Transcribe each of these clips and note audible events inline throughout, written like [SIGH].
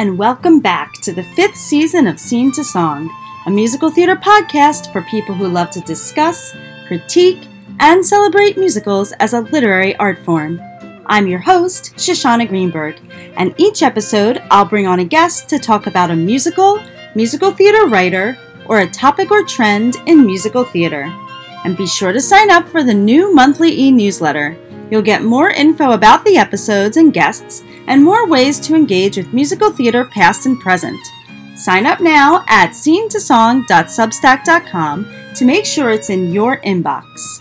and welcome back to the fifth season of Scene to Song, a musical theater podcast for people who love to discuss, critique, and celebrate musicals as a literary art form. I'm your host, Shoshana Greenberg, and each episode I'll bring on a guest to talk about a musical, musical theater writer, or a topic or trend in musical theater. And be sure to sign up for the new monthly e newsletter. You'll get more info about the episodes and guests, and more ways to engage with musical theater past and present. Sign up now at scenetosong.substack.com to make sure it's in your inbox.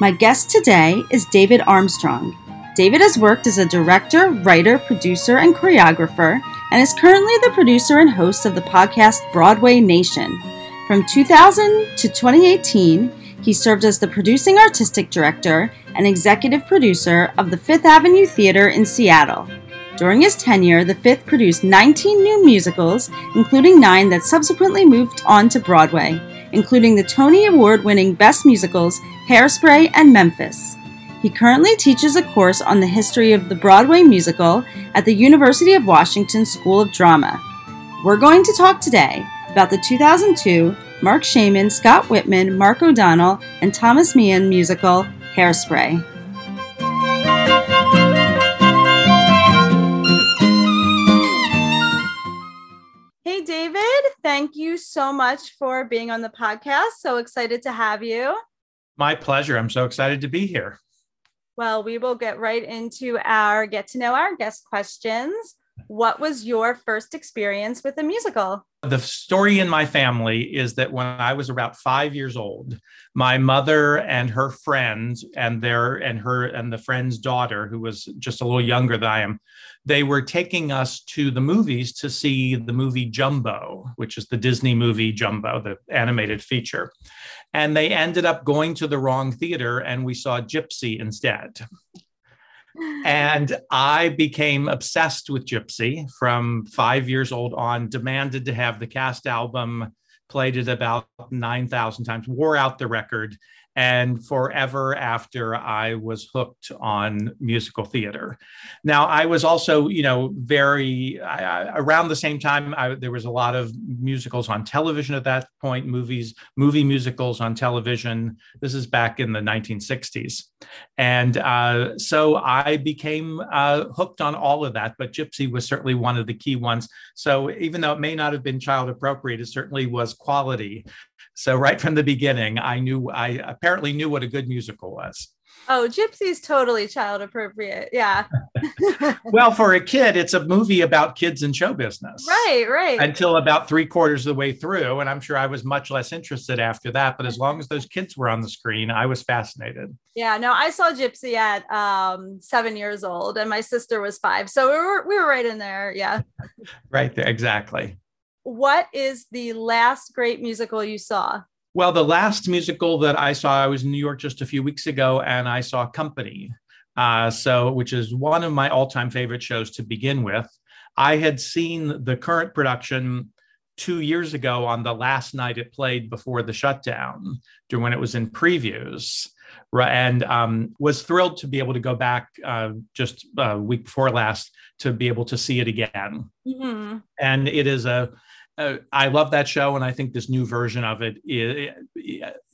My guest today is David Armstrong. David has worked as a director, writer, producer, and choreographer, and is currently the producer and host of the podcast Broadway Nation. From 2000 to 2018, he served as the producing artistic director and executive producer of the Fifth Avenue Theater in Seattle. During his tenure, the Fifth produced 19 new musicals, including nine that subsequently moved on to Broadway, including the Tony Award winning Best Musicals, Hairspray, and Memphis. He currently teaches a course on the history of the Broadway musical at the University of Washington School of Drama. We're going to talk today about the 2002 Marc Shaiman, Scott Wittman, Mark O'Donnell, and Thomas Meehan musical Hairspray. Hey, David, thank you so much for being on the podcast. So excited to have you. My pleasure. I'm so excited to be here. Well, we will get right into our get to know our guest questions. What was your first experience with a musical? The story in my family is that when I was about five years old, my mother and her friends and their and her and the friend's daughter, who was just a little younger than I am, they were taking us to the movies to see the movie Jumbo, which is the Disney movie Jumbo, the animated feature. And they ended up going to the wrong theater and we saw Gypsy instead. And I became obsessed with Gypsy from five years old on, demanded to have the cast album, played it about 9,000 times, wore out the record, and forever after i was hooked on musical theater. Now i was also you know very I, around the same time I, there was a lot of musicals on television at that point movies movie musicals on television. This is back in the 1960s and uh, so i became uh, hooked on all of that but gypsy was certainly one of the key ones. So even though it may not have been child appropriate it certainly was quality so right from the beginning, I knew I apparently knew what a good musical was. Oh, Gypsy's totally child appropriate. Yeah. [LAUGHS] [LAUGHS] well, for a kid, it's a movie about kids in show business. Right, right. Until about three quarters of the way through. And I'm sure I was much less interested after that. But as long as those kids were on the screen, I was fascinated. Yeah, no, I saw Gypsy at um, seven years old and my sister was five. So we were, we were right in there. Yeah. [LAUGHS] right there. Exactly what is the last great musical you saw? Well, the last musical that I saw, I was in New York just a few weeks ago, and I saw Company. Uh, so, which is one of my all-time favorite shows to begin with. I had seen the current production two years ago on the last night it played before the shutdown, during when it was in previews, and um, was thrilled to be able to go back uh, just a week before last to be able to see it again. Mm-hmm. And it is a uh, I love that show, and I think this new version of it is,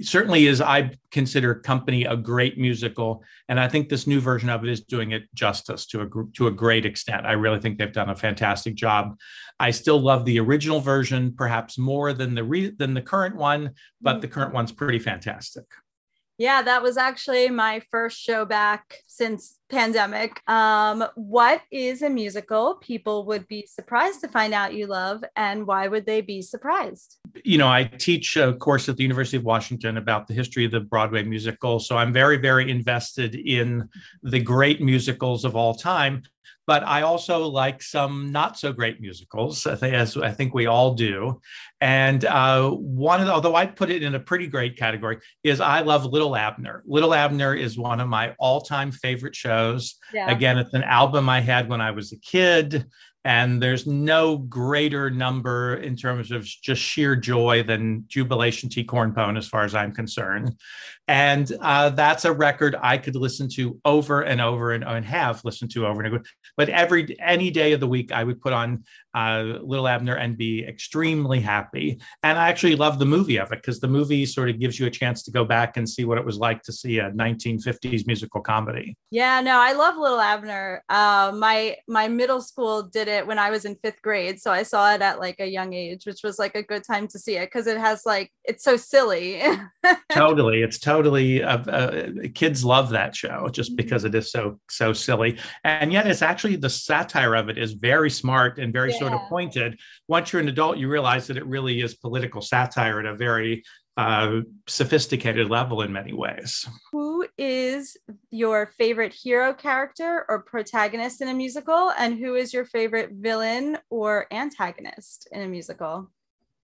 certainly is. I consider Company a great musical, and I think this new version of it is doing it justice to a to a great extent. I really think they've done a fantastic job. I still love the original version, perhaps more than the re, than the current one, but the current one's pretty fantastic. Yeah, that was actually my first show back since pandemic. Um, what is a musical people would be surprised to find out you love, and why would they be surprised? You know, I teach a course at the University of Washington about the history of the Broadway musical. So I'm very, very invested in the great musicals of all time but I also like some not so great musicals, as I think we all do. And uh, one of the, although I put it in a pretty great category, is I love Little Abner. Little Abner is one of my all time favorite shows. Yeah. Again, it's an album I had when I was a kid. And there's no greater number in terms of just sheer joy than Jubilation T. Cornpone, as far as I'm concerned. And uh, that's a record I could listen to over and over and, and have listened to over and over. But every any day of the week, I would put on uh, Little Abner and be extremely happy. And I actually love the movie of it because the movie sort of gives you a chance to go back and see what it was like to see a 1950s musical comedy. Yeah, no, I love Little Abner. Uh, my my middle school did it when I was in fifth grade, so I saw it at like a young age, which was like a good time to see it because it has like it's so silly. [LAUGHS] totally, it's totally. Uh, uh, kids love that show just mm-hmm. because it is so so silly, and yet it's actually the satire of it is very smart and very yeah sort of pointed. Once you're an adult, you realize that it really is political satire at a very uh, sophisticated level in many ways. Who is your favorite hero character or protagonist in a musical? And who is your favorite villain or antagonist in a musical?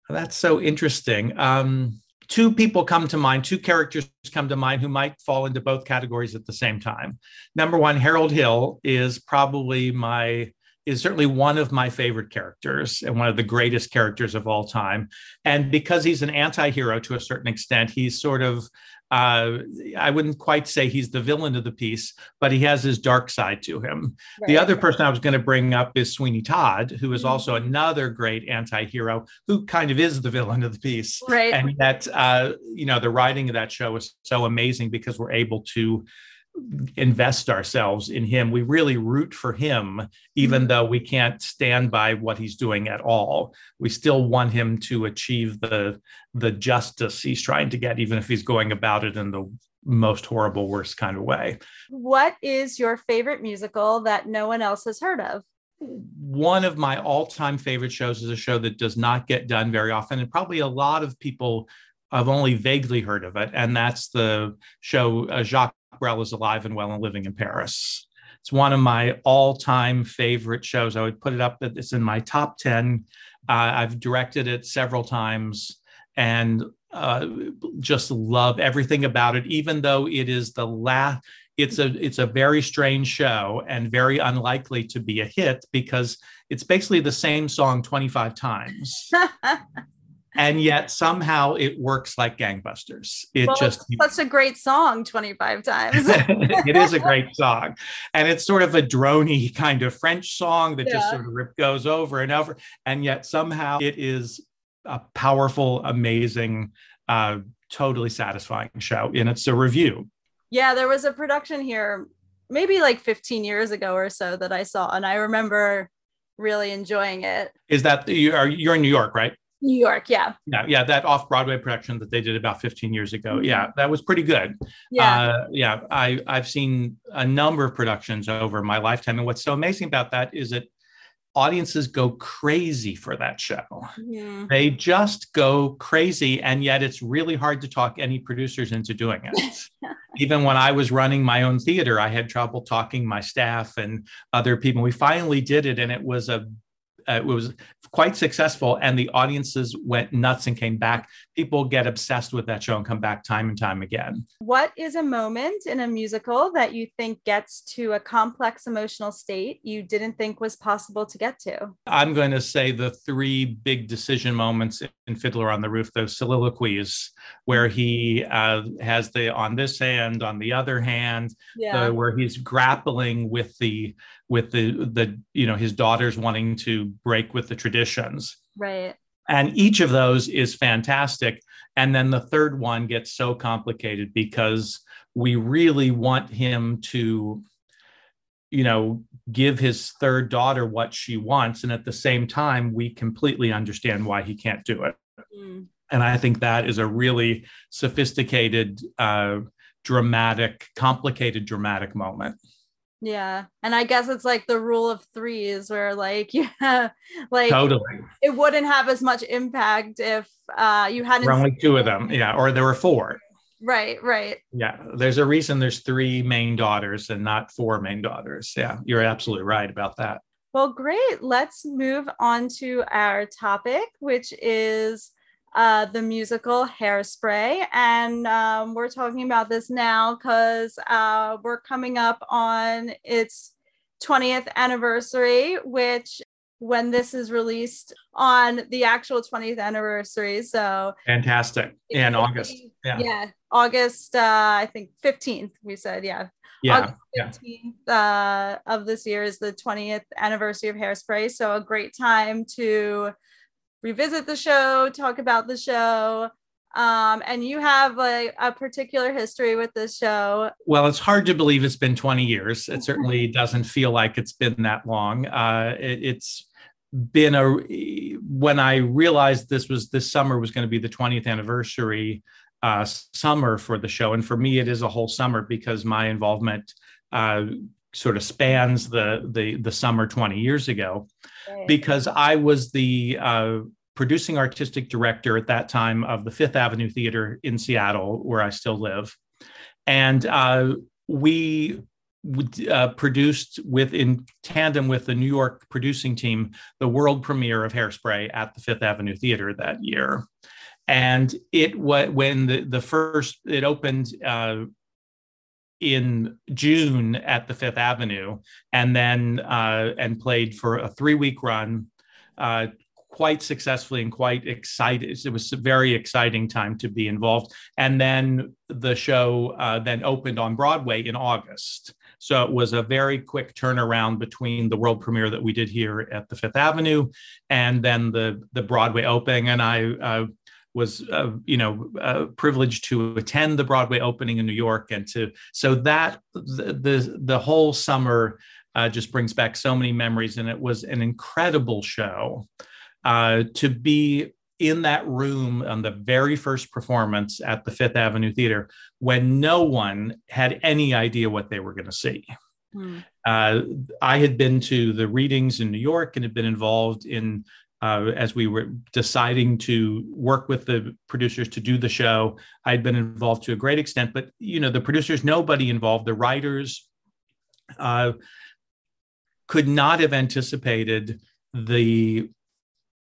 That's so interesting. Um, two people come to mind, two characters come to mind who might fall into both categories at the same time. Number one, Harold Hill is probably my is certainly one of my favorite characters and one of the greatest characters of all time. And because he's an anti hero to a certain extent, he's sort of, uh, I wouldn't quite say he's the villain of the piece, but he has his dark side to him. Right. The other person I was going to bring up is Sweeney Todd, who is mm-hmm. also another great anti hero who kind of is the villain of the piece. Right. And that, uh, you know, the writing of that show is so amazing because we're able to invest ourselves in him. We really root for him, even mm-hmm. though we can't stand by what he's doing at all. We still want him to achieve the the justice he's trying to get, even if he's going about it in the most horrible, worst kind of way. What is your favorite musical that no one else has heard of? One of my all-time favorite shows is a show that does not get done very often, and probably a lot of people have only vaguely heard of it, and that's the show uh, Jacques Brel is alive and well and living in Paris. It's one of my all-time favorite shows. I would put it up. That it's in my top ten. Uh, I've directed it several times and uh, just love everything about it. Even though it is the last, it's a it's a very strange show and very unlikely to be a hit because it's basically the same song 25 times. [LAUGHS] and yet somehow it works like gangbusters. It well, just such a great song 25 times. [LAUGHS] it is a great [LAUGHS] song. And it's sort of a drony kind of French song that yeah. just sort of goes over and over. And yet somehow it is a powerful, amazing, uh, totally satisfying show. And it's a review. Yeah, there was a production here maybe like 15 years ago or so that I saw. And I remember really enjoying it. Is that you are you're in New York, right? New York, yeah. Yeah, yeah, that off Broadway production that they did about 15 years ago. Mm-hmm. Yeah, that was pretty good. Yeah. Uh, yeah, I I've seen a number of productions over my lifetime and what's so amazing about that is that audiences go crazy for that show. Yeah. They just go crazy and yet it's really hard to talk any producers into doing it. [LAUGHS] Even when I was running my own theater, I had trouble talking my staff and other people. We finally did it and it was a uh, it was quite successful and the audiences went nuts and came back. People get obsessed with that show and come back time and time again. What is a moment in a musical that you think gets to a complex emotional state you didn't think was possible to get to? I'm going to say the three big decision moments in fiddler on the roof those soliloquies where he uh, has the on this hand on the other hand yeah. the, where he's grappling with the with the the you know his daughters wanting to break with the traditions. Right. And each of those is fantastic. And then the third one gets so complicated because we really want him to you know give his third daughter what she wants. And at the same time we completely understand why he can't do it mm. and i think that is a really sophisticated uh, dramatic complicated dramatic moment yeah. And I guess it's like the rule of threes where like [LAUGHS] yeah, like totally it wouldn't have as much impact if uh you hadn't there only two of them. Yeah. Or there were four. Right, right. Yeah. There's a reason there's three main daughters and not four main daughters. Yeah, you're absolutely right about that. Well, great. Let's move on to our topic, which is uh, the musical Hairspray. And um, we're talking about this now because uh, we're coming up on its 20th anniversary, which when this is released on the actual 20th anniversary. So fantastic. In August. Yeah. Yeah. August, uh, I think 15th, we said. Yeah. Yeah. August 15th uh, of this year is the 20th anniversary of Hairspray. So, a great time to revisit the show, talk about the show. Um, and you have a, a particular history with this show. Well, it's hard to believe it's been 20 years. It certainly doesn't feel like it's been that long. Uh, it, it's been a when I realized this was this summer was going to be the 20th anniversary uh, summer for the show, and for me it is a whole summer because my involvement uh, sort of spans the the the summer 20 years ago, because I was the uh, producing artistic director at that time of the Fifth Avenue Theater in Seattle, where I still live, and uh, we uh, produced with in tandem with the New York producing team the world premiere of Hairspray at the Fifth Avenue Theater that year, and it was when the the first it opened. Uh, in June at the Fifth Avenue, and then uh, and played for a three week run, uh, quite successfully and quite excited. It was a very exciting time to be involved. And then the show uh, then opened on Broadway in August. So it was a very quick turnaround between the world premiere that we did here at the Fifth Avenue and then the the Broadway opening. And I uh, was uh, you know uh, privileged to attend the Broadway opening in New York and to so that the the, the whole summer uh, just brings back so many memories and it was an incredible show uh, to be in that room on the very first performance at the Fifth Avenue Theater when no one had any idea what they were going to see. Uh, I had been to the readings in New York and had been involved in uh, as we were deciding to work with the producers to do the show. I'd been involved to a great extent, but you know the producers, nobody involved, the writers. Uh, could not have anticipated the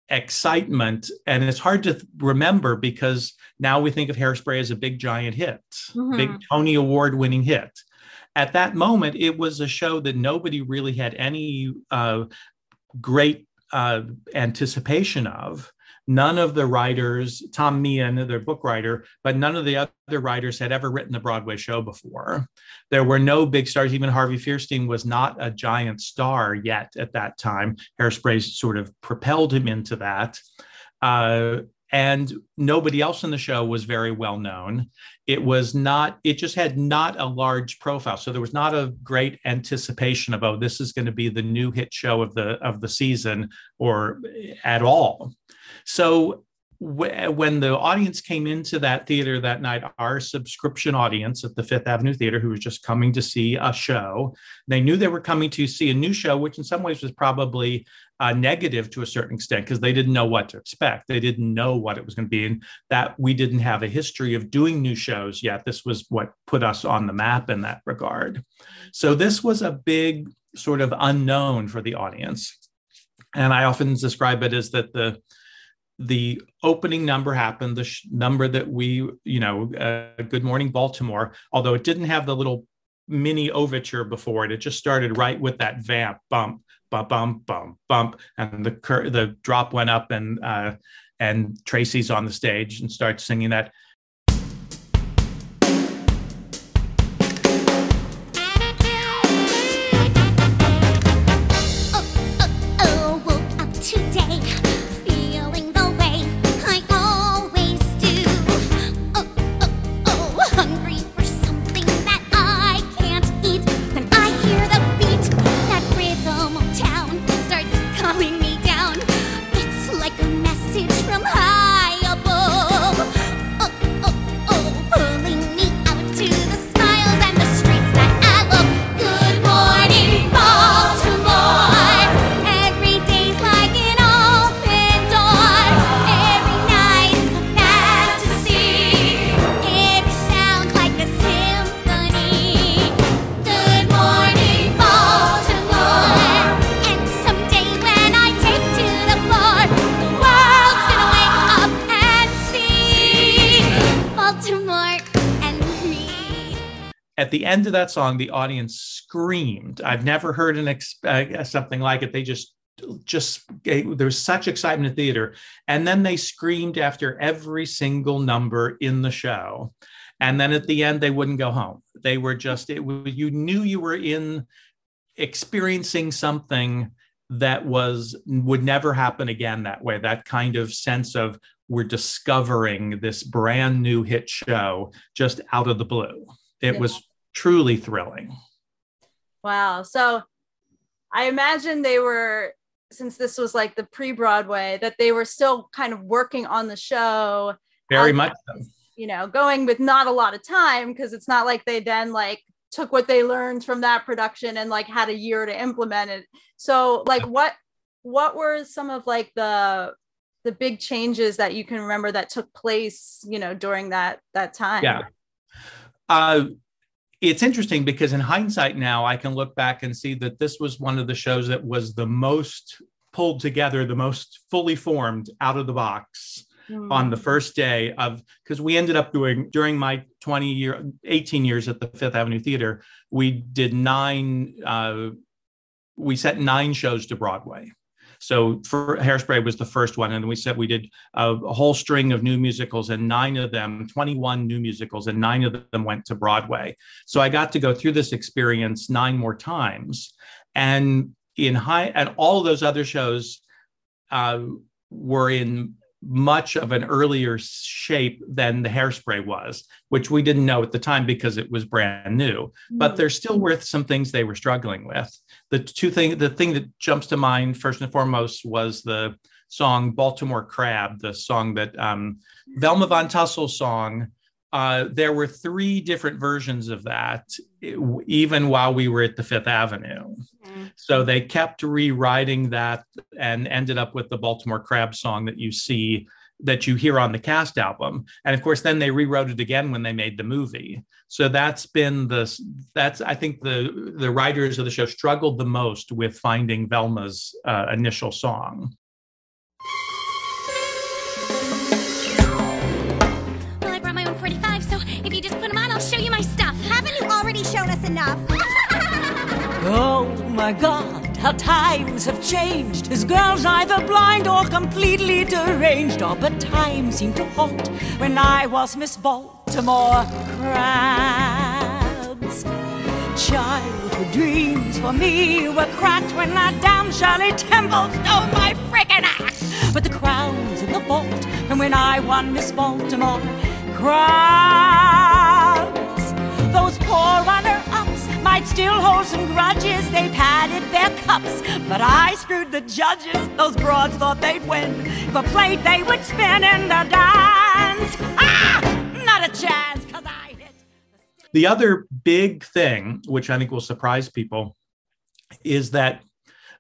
excitement and it's hard to remember because now we think of hairspray as a big giant hit mm-hmm. big tony award winning hit at that moment it was a show that nobody really had any uh, great uh, anticipation of None of the writers, Tom Meehan, their book writer, but none of the other writers had ever written a Broadway show before. There were no big stars. Even Harvey Fierstein was not a giant star yet at that time. Hairspray sort of propelled him into that. Uh, and nobody else in the show was very well known. It was not, it just had not a large profile. So there was not a great anticipation of, oh, this is going to be the new hit show of the of the season or eh, at all. So when the audience came into that theater that night, our subscription audience at the Fifth Avenue Theater, who was just coming to see a show, they knew they were coming to see a new show, which in some ways was probably uh, negative to a certain extent because they didn't know what to expect. They didn't know what it was going to be, and that we didn't have a history of doing new shows yet. This was what put us on the map in that regard. So this was a big sort of unknown for the audience, and I often describe it as that the the opening number happened, the sh- number that we, you know, uh, Good Morning Baltimore, although it didn't have the little mini overture before it, it just started right with that vamp bump, bump, bump, bump, bump, and the cur- the drop went up, and uh, and Tracy's on the stage and starts singing that end of that song, the audience screamed. I've never heard an ex- uh, something like it. They just just there was such excitement in the theater and then they screamed after every single number in the show and then at the end they wouldn't go home They were just it was you knew you were in experiencing something that was would never happen again that way. That kind of sense of we're discovering this brand new hit show just out of the blue. It yeah. was truly thrilling. Wow. So I imagine they were since this was like the pre-Broadway that they were still kind of working on the show. Very much so. You know, going with not a lot of time because it's not like they then like took what they learned from that production and like had a year to implement it. So like what what were some of like the the big changes that you can remember that took place, you know, during that that time? Yeah. Uh it's interesting because in hindsight now I can look back and see that this was one of the shows that was the most pulled together, the most fully formed out of the box mm. on the first day of because we ended up doing during my 20 year 18 years at the Fifth Avenue Theater, we did nine uh, we set nine shows to Broadway. So for Hairspray was the first one, and we said we did a, a, whole string of new musicals, and nine of them, 21 new musicals, and nine of them went to Broadway. So I got to go through this experience nine more times, and in high, and all those other shows uh, were in much of an earlier shape than the hairspray was, which we didn't know at the time because it was brand new. Mm-hmm. But there's still worth some things they were struggling with. The two thing, the thing that jumps to mind first and foremost was the song "Baltimore Crab," the song that um, Velma Von Tussle song. Uh, there were three different versions of that, even while we were at the Fifth Avenue. So they kept rewriting that and ended up with the Baltimore Crab song that you see that you hear on the cast album. And of course, then they rewrote it again when they made the movie. So that's been the that's I think the the writers of the show struggled the most with finding Velma's uh, initial song. Us enough? [LAUGHS] Oh my god, how times have changed. His girl's either blind or completely deranged. Oh, but time seemed to halt when I was Miss Baltimore Crabs. Childhood dreams for me were cracked when that damn Shirley Temple stole my frickin' act. But the crown's in the vault from when I won Miss Baltimore Crabs. Those poor runner might still hold some grudges. They padded their cups, but I screwed the judges. Those broads thought they'd win. If I played, they would spin in the dance. Ah! Not a chance, because I hit. The other big thing, which I think will surprise people, is that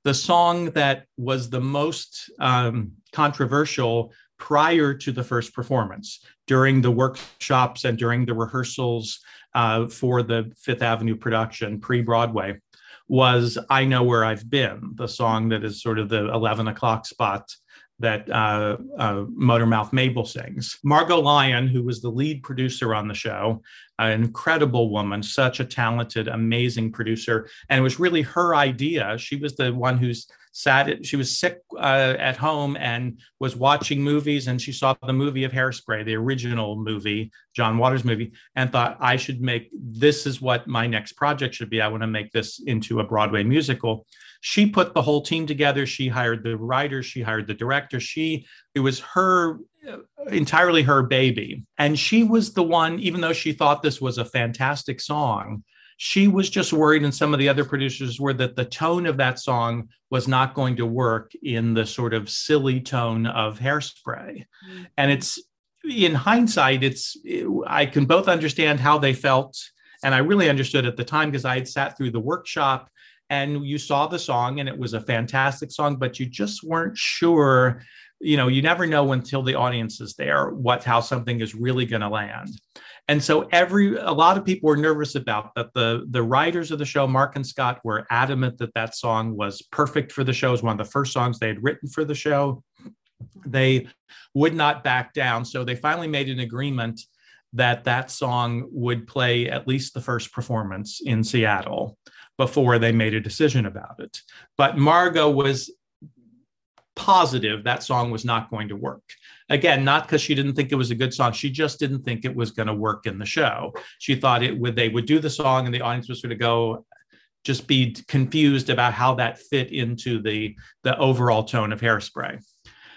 the song that was the most um, controversial prior to the first performance during the workshops and during the rehearsals uh, for the Fifth Avenue production pre Broadway was I Know Where I've Been, the song that is sort of the 11 o'clock spot that uh, uh, Motormouth Maybelle sings. Margo Lion, who was the lead producer on the show, an incredible woman, such a talented, amazing producer. And it was really her idea. She was the one who's sat at, she was sick uh, at home and was watching movies and she saw the movie of hairspray the original movie john waters movie and thought i should make this is what my next project should be i want to make this into a broadway musical she put the whole team together she hired the writer she hired the director she it was her uh, entirely her baby and she was the one even though she thought this was a fantastic song she was just worried, and some of the other producers were that the tone of that song was not going to work in the sort of silly tone of hairspray. Mm-hmm. And it's in hindsight, it's I can both understand how they felt, and I really understood at the time because I had sat through the workshop and you saw the song and it was a fantastic song, but you just weren't sure. You know, you never know until the audience is there what how something is really going to land. And so every a lot of people were nervous about that. The the writers of the show, Marc and Scott, were adamant that that song was perfect for the show. It was one of the first songs they had written for the show. They would not back down, so they finally made an agreement that that song would play at least the first performance in Seattle before they made a decision about it. But Margo was positive that song was not going to work. Again, not because she didn't think it was a good song. She just didn't think it was going to work in the show. She thought it would they would do the song and the audience was sort of go just be confused about how that fit into the the overall tone of hairspray.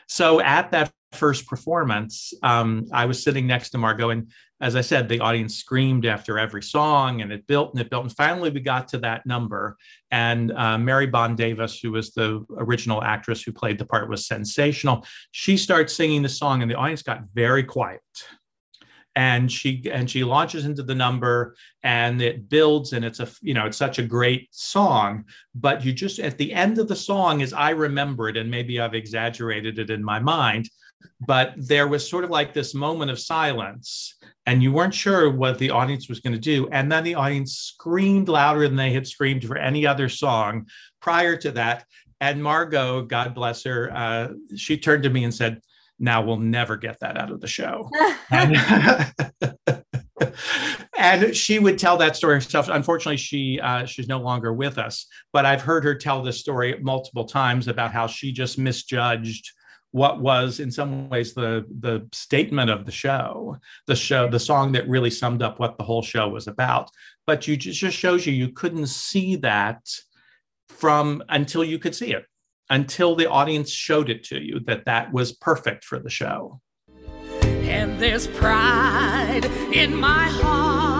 So at that first performance, um, I was sitting next to Margo, and as I said, the audience screamed after every song, and it built and it built, and finally we got to that number. And uh, Mary Bond Davis, who was the original actress who played the part, was sensational. She starts singing the song, and the audience got very quiet and she and she launches into the number and it builds and it's a you know it's such a great song. But you just at the end of the song as i remember it and maybe i've exaggerated it in my mind but there was sort of like this moment of silence and you weren't sure what the audience was going to do. And then the audience screamed louder than they had screamed for any other song prior to that. And margo god bless her uh, she turned to me and said now we'll never get that out of the show. [LAUGHS] [LAUGHS] And, she would tell that story herself. Unfortunately she uh, she's no longer with us but i've heard her tell this story multiple times about how she just misjudged what was in some ways the the statement of the show the show the song that really summed up what the whole show was about. But you just, just shows you you couldn't see that from until you could see it until the audience showed it to you that that was perfect for the show. And there's pride in my heart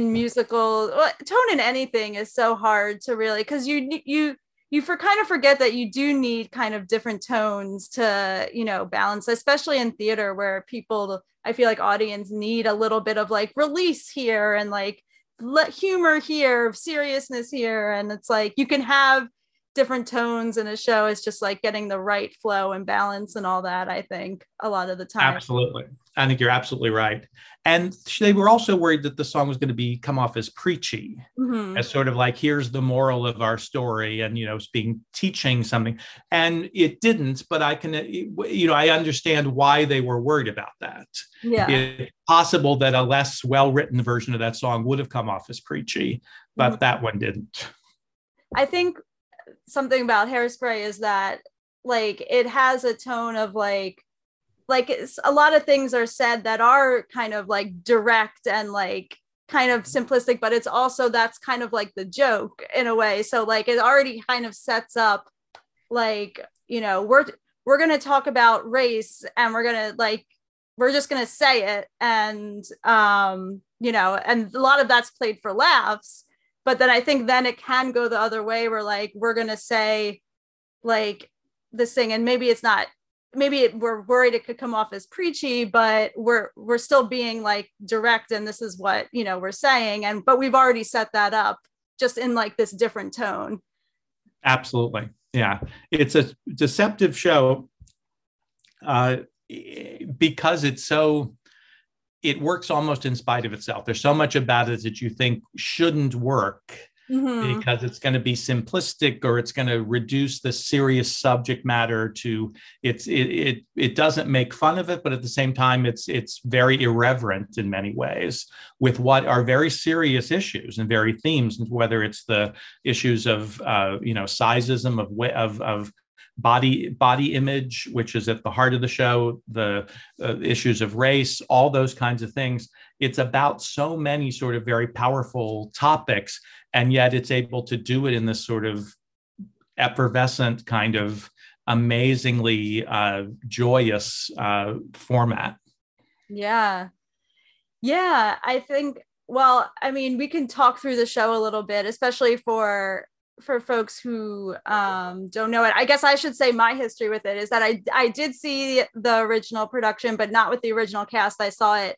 musical tone in anything is so hard to really because you you you for kind of forget that you do need kind of different tones to you know balance especially in theater where people i feel like audience need a little bit of like release here and like let humor here seriousness here. And it's like you can have different tones in a show. It's just like getting the right flow and balance and all that i think a lot of the time. Absolutely. I think you're absolutely right and they were also worried that the song was going to be come off as preachy. Mm-hmm. as sort of like here's the moral of our story and you know being teaching something. And it didn't but i can you know i understand why they were worried about that. Yeah. It's possible that a less well written version of that song would have come off as preachy but mm-hmm. that one didn't. I think something about hairspray is that like it has a tone of like like a lot of things are said that are kind of like direct and like kind of simplistic but it's also that's kind of like the joke in a way. So like it already kind of sets up like you know we're we're going to talk about race and we're going to like we're just going to say it and um you know and a lot of that's played for laughs but then i think then it can go the other way where like we're gonna say like this thing and maybe it's not maybe it, we're worried it could come off as preachy but we're we're still being like direct and this is what you know we're saying and but we've already set that up just in like this different tone. Absolutely. Yeah. It's a deceptive show uh, because it's so it works almost in spite of itself. There's so much about it that you think shouldn't work mm-hmm. because it's going to be simplistic or it's going to reduce the serious subject matter to it's it, it it doesn't make fun of it, but at the same time it's it's very irreverent in many ways with what are very serious issues and very themes, and whether it's the issues of uh, you know sizeism of of of body body image which is at the heart of the show the uh, issues of race all those kinds of things it's about so many sort of very powerful topics and yet it's able to do it in this sort of effervescent kind of amazingly uh, joyous uh, format yeah yeah i think well i mean we can talk through the show a little bit especially for for folks who um, don't know it, I guess I should say my history with it is that I I did see the original production, but not with the original cast. I saw it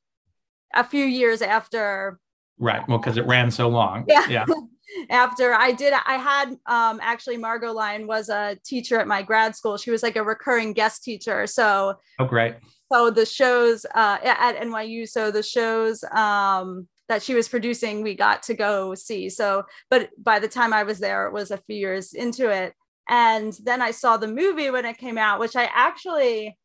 a few years after. Right. Well, because it ran so long. Yeah. Yeah. [LAUGHS] after I did, I had um, actually Margo Lion was a teacher at my grad school. She was like a recurring guest teacher. So. Oh, great. So the shows uh, at NYU. So the shows. Um, that she was producing we got to go see so but by the time i was there it was a few years into it and then i saw the movie when it came out which i actually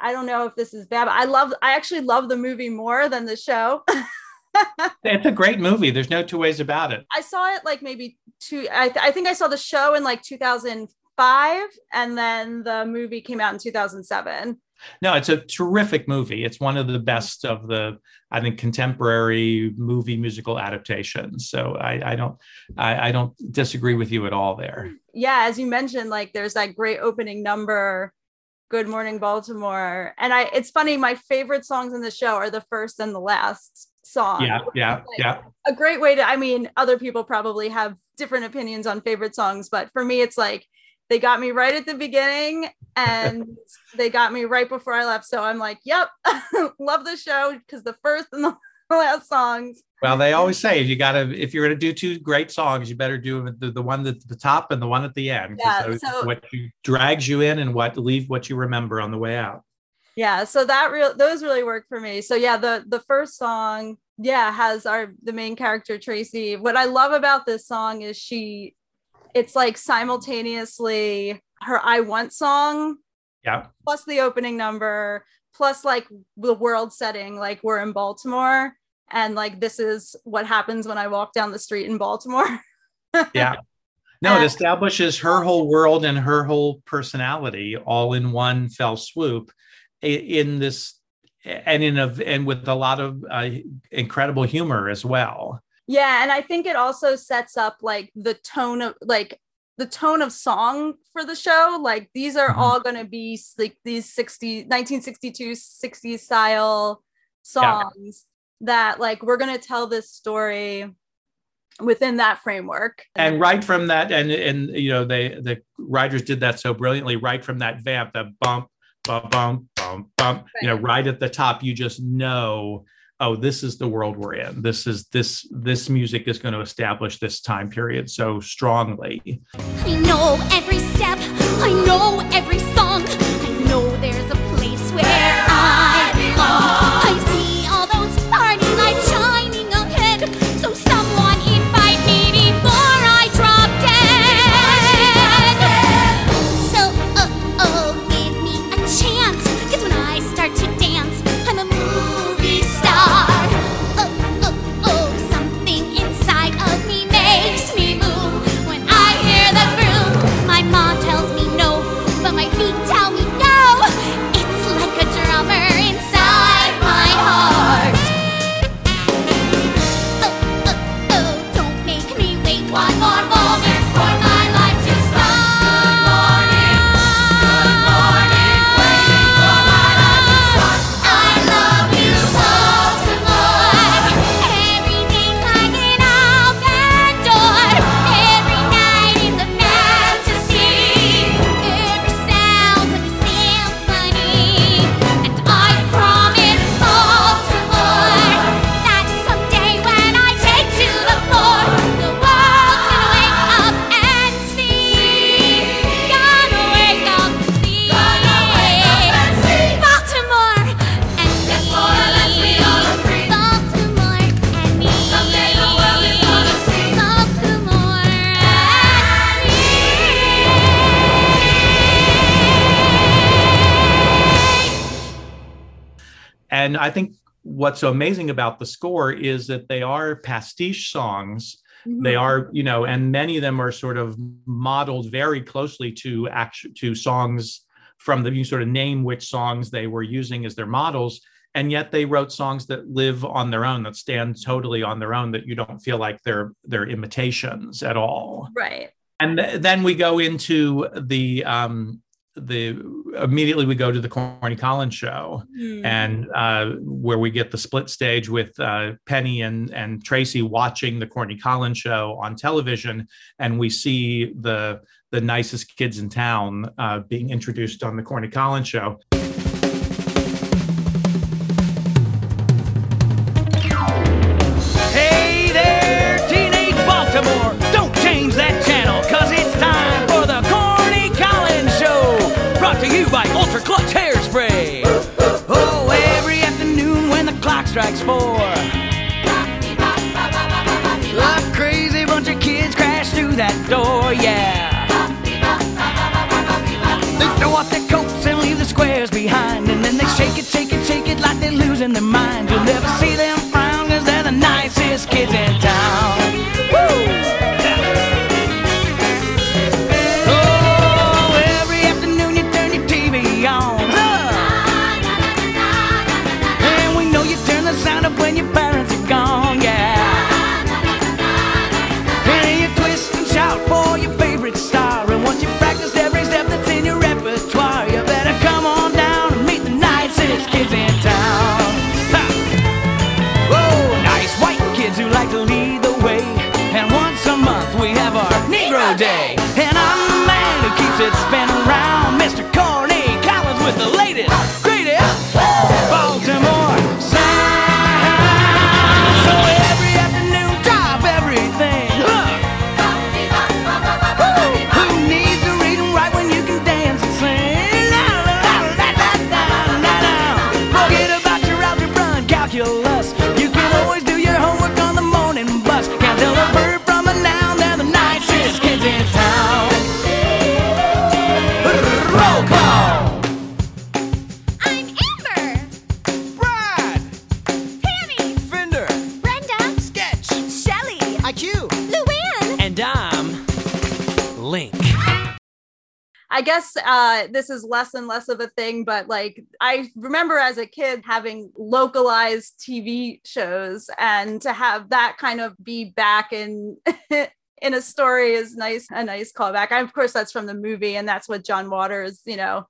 i don't know if this is bad but i love i actually love the movie more than the show [LAUGHS] [LAUGHS] it's a great movie there's no two ways about it i saw it like maybe two I, th- I think i saw the show in like 2005 and then the movie came out in 2007 no, it's a terrific movie. It's one of the best of the, I think, contemporary movie musical adaptations. So I, I don't, I, I don't disagree with you at all there. Yeah, as you mentioned, like there's that great opening number, "Good Morning Baltimore," and I. It's funny. My favorite songs in the show are the first and the last song. Yeah, yeah, like yeah. A great way to. I mean, other people probably have different opinions on favorite songs, but for me, it's like they got me right at the beginning and [LAUGHS] they got me right before I left. So I'm like, yep, [LAUGHS] love the show because the first and the [LAUGHS] last songs. Well, they always say if you got to, if you're going to do two great songs, you better do the, the one at the top and the one at the end. Yeah, so, what you, drags you in and what leave what you remember on the way out. Yeah, so that real those really work for me. So yeah, the the first song, yeah, has our the main character Tracy. What I love about this song is she it's like simultaneously her I Want song. Yeah. Plus the opening number, plus like the world setting, like we're in Baltimore. And like this is what happens when I walk down the street in Baltimore. [LAUGHS] yeah. No, it establishes her whole world and her whole personality all in one fell swoop in this and in a and with a lot of uh, incredible humor as well yeah and i think it also sets up like the tone of like the tone of song for the show like these are mm-hmm. all going to be like these 60 1962 60 style songs yeah. that like we're going to tell this story within that framework and right from that and and you know they the writers did that so brilliantly right from that vamp the bump bump bump bump bump right. you know right. at the top you just know oh this is the world we're in. This is this this music is going to establish this time period so strongly. I know every step. I know every song I think what's so amazing about the score is that they are pastiche songs. Mm-hmm. They are, you know, and many of them are sort of modeled very closely to action to songs from the you sort of name which songs they were using as their models and yet they wrote songs that live on their own that stand totally on their own that you don't feel like they're they're imitations at all right and th- then we go into the um the immediately we go to the corny collins show Hmm. and uh, where we get the split stage with uh, Penny and and Tracy watching the Corny Collins show on television, and we see the the nicest kids in town uh, being introduced on the Corny Collins show. Behind. And then they shake it, shake it, shake it like they're losing their mind. You'll never see them frown cause they're the nicest kids in town. Negro Day. And I'm the man who keeps it spinning round. Mr. Corny Collins with the latest, uh, this is less and less of a thing, but like I remember as a kid having localized TV shows, and to have that kind of be back in [LAUGHS] in a story is nice. A nice callback. I, of course, that's from the movie, and that's what John Waters, you know.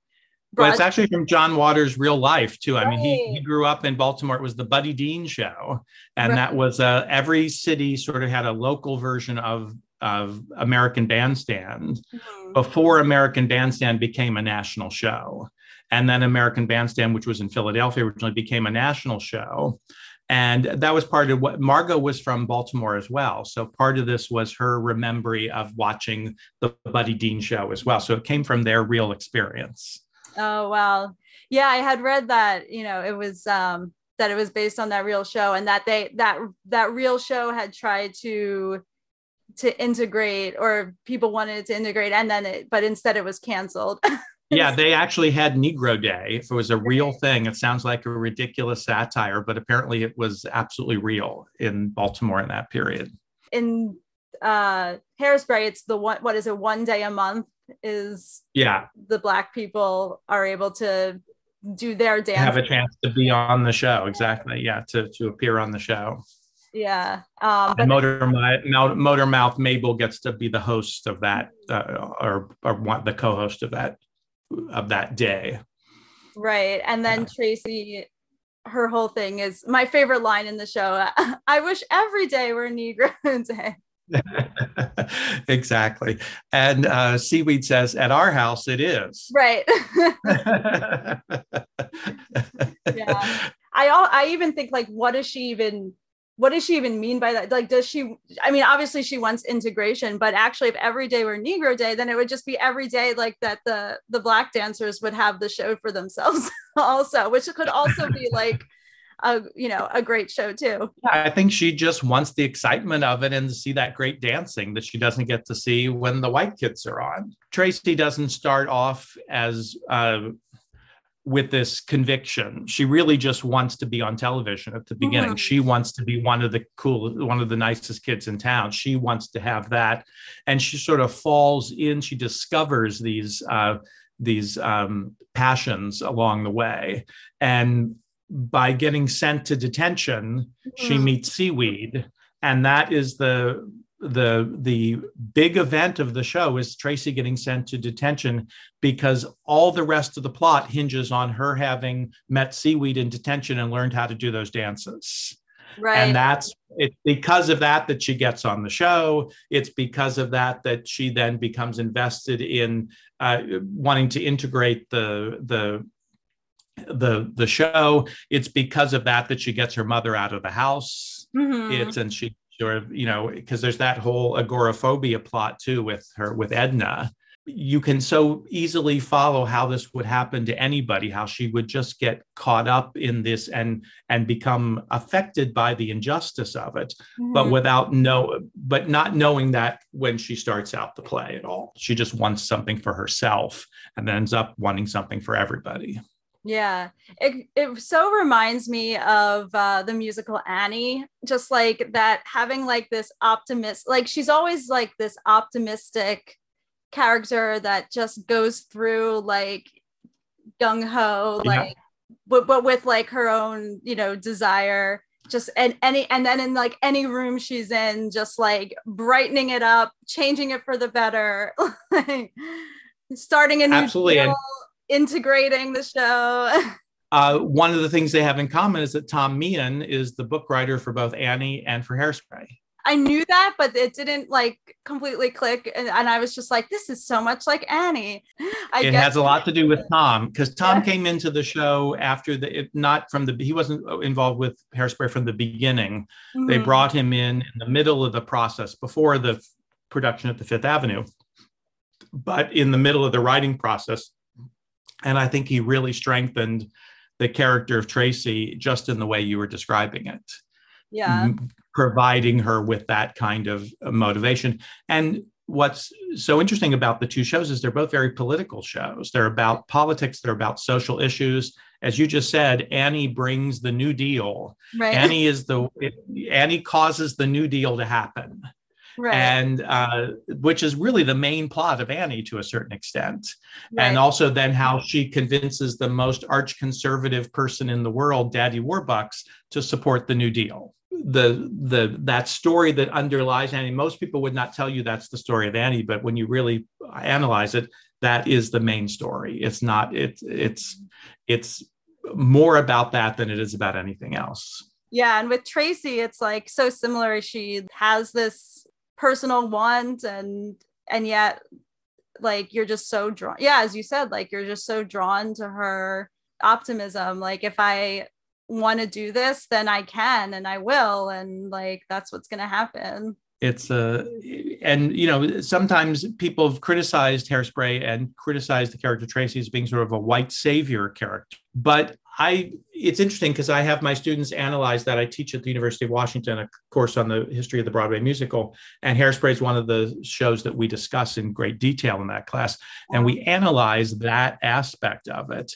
But it's actually from John Waters' real life too. I mean, he, he grew up in Baltimore. It was the Buddy Dean show, and Right. that was uh, every city sort of had a local version of of American Bandstand Mhm. before American Bandstand became a national show. And then American Bandstand, which was in Philadelphia originally, became a national show. And that was part of what Margo was from Baltimore as well. So part of this was her remembering of watching the Buddy Dean show as well. So it came from their real experience. Oh wow. Yeah, I had read that, you know, it was um that it was based on that real show and that they that that real show had tried to to integrate or people wanted it to integrate and then it but instead it was canceled. [LAUGHS] Yeah, they actually had Negro Day. If it was a real thing, it sounds like a ridiculous satire, but apparently it was absolutely real in Baltimore in that period. In uh Hairspray, it's the one what is it, one day a month is Yeah, the black people are able to do their dance. have a chance to be on the show. Exactly. Yeah, to, to appear on the show. Yeah. Um And Motor, Mou- Motormouth Maybelle gets to be the host of that, uh, or, or one, the co-host of that of that day. Right. And then Yeah. Tracy, her whole thing is my favorite line in the show. [LAUGHS] I wish every day were Negro [LAUGHS] Day. [LAUGHS] exactly. And uh, Seaweed says, "At our house, it is." Right. Yeah. I I even think like what does she even what does she even mean by that? Like does she I mean obviously she wants integration, but actually if every day were Negro Day, then it would just be every day like that the the black dancers would have the show for themselves [LAUGHS] also, which could also be like a you know a great show too. I think she just wants the excitement of it and to see that great dancing that she doesn't get to see when the white kids are on. Tracy doesn't start off as uh, with this conviction. She really just wants to be on television at the beginning. Mhm. She wants to be one of the cool, one of the nicest kids in town. She wants to have that, and she sort of falls in. She discovers these uh, these um, passions along the way, and by getting sent to detention, she Mhm. meets seaweed, and that is the the the big event of the show is Tracy getting sent to detention because all the rest of the plot hinges on her having met seaweed in detention and learned how to do those dances. Right. and that's it's because of that that she gets on the show. It's because of that that she then becomes invested in uh, wanting to integrate the the the the show. It's because of that that she gets her mother out of the house. Mhm. it's and she of you know because there's that whole agoraphobia plot too with her with edna. You can so easily follow how this would happen to anybody how she would just get caught up in this and and become affected by the injustice of it but Mhm. without no but not knowing that when she starts out the play at all. She just wants something for herself and ends up wanting something for everybody Yeah, it it so reminds me of uh, the musical Annie, just like that having like this optimist, like she's always like this optimistic character that just goes through like gung ho, Yeah. like but but with like her own you know desire. Just and any and then in like any room she's in, just like brightening it up, changing it for the better, [LAUGHS] like starting a new Absolutely, deal, integrating the show. [LAUGHS] uh, one of the things they have in common is that tom meehan is the book writer for both annie and for hairspray I knew that, but it didn't like completely click, and, and I was just like, "This is so much like Annie." I it has a lot to do with [LAUGHS] Tom because Tom Yeah. came into the show after the it, not from the he wasn't involved with Hairspray from the beginning. They Mhm. brought him in in the middle of the process before the production at the Fifth Avenue, but in the middle of the writing process, and I think he really strengthened the character of Tracy just in the way you were describing it yeah, providing her with that kind of uh, motivation. And what's so interesting about the two shows is they're both very political shows. They're about politics, they're about social issues. As you just said, Annie brings the New Deal. right, Annie is the Annie causes the New Deal to happen, right, and uh, which is really the main plot of Annie to a certain extent and also then how she convinces the most arch conservative person in the world, Daddy Warbucks, to support the New Deal. The the that story that underlies Annie, most people would not tell you that's the story of Annie, but when you really analyze it, that is the main story. It's not it's it's it's more about that than it is about anything else. yeah. And with Tracy, it's like so similar. She has this personal want, and and yet, like you're just so drawn. Yeah, as you said, like you're just so drawn to her optimism. Like if I want to do this, then I can and I will, and like that's what's gonna happen. It's uh and you know sometimes people have criticized hairspray and criticized the character tracy as being sort of a white savior character. But i it's interesting because i have my students analyze that. I teach at the university of washington a course on the history of the broadway musical and hairspray is one of the shows that we discuss in great detail in that class. And we analyze that aspect of it.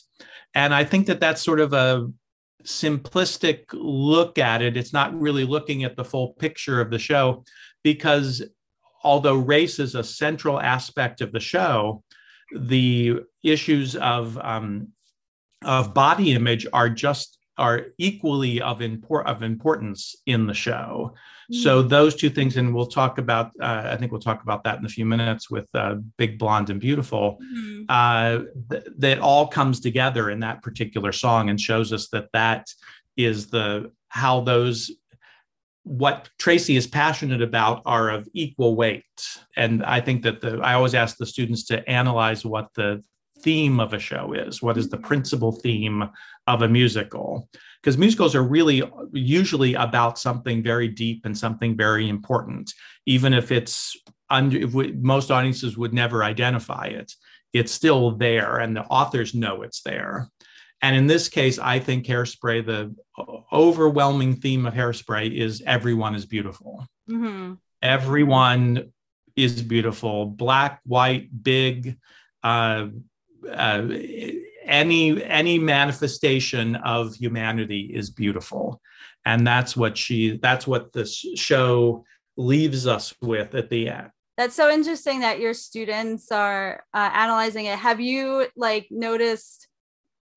And i think that that's sort of a simplistic look at it. It's not really looking at the full picture of the show because although race is a central aspect of the show, the issues of um, of body image are just are equally of import of importance in the show. So those two things, and we'll talk about. Uh, I think we'll talk about that in a few minutes with uh, Big Blonde and Beautiful. Mhm. Uh, th- that all comes together in that particular song and shows us that that is the how those what Tracy is passionate about are of equal weight. And I think that the I always ask the students to analyze what the theme of a show is. What is the principal theme of a musical? Because musicals are really usually about something very deep and something very important, even if it's under if we, most audiences would never identify it. It's still there, and the authors know it's there. And in this case, I think Hairspray, the overwhelming theme of Hairspray is everyone is beautiful. Mhm. Everyone is beautiful, black, white, big, uh, uh, any any manifestation of humanity is beautiful and that's what she that's what this show leaves us with at the end That's so interesting that your students are uh, analyzing it. Have you like noticed,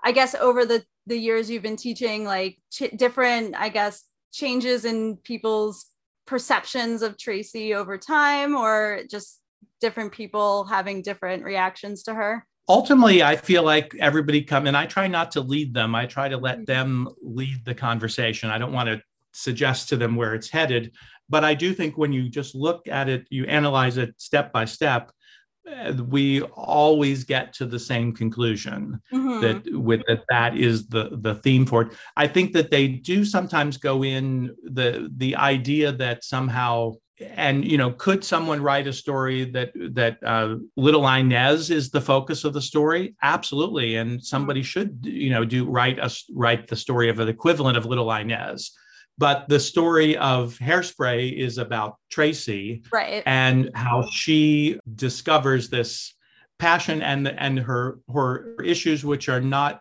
I guess, over the the years you've been teaching, like ch- different, I guess, changes in people's perceptions of Tracy over time, or just different people having different reactions to her? ultimately i feel like everybody come and i try not to lead them. I try to let mm-hmm. them lead the conversation. I don't want to suggest to them where it's headed but i do think when you just look at it you analyze it step by step we always get to the same conclusion Mhm. that with that that is the the theme for it. I think that they do sometimes go in the the idea that somehow and you know could someone write a story that that uh, little inez is the focus of the story? Absolutely. And somebody should you know do write us write the story of an equivalent of little inez but the story of hairspray is about tracy right. and how she discovers this passion and and her her issues which are not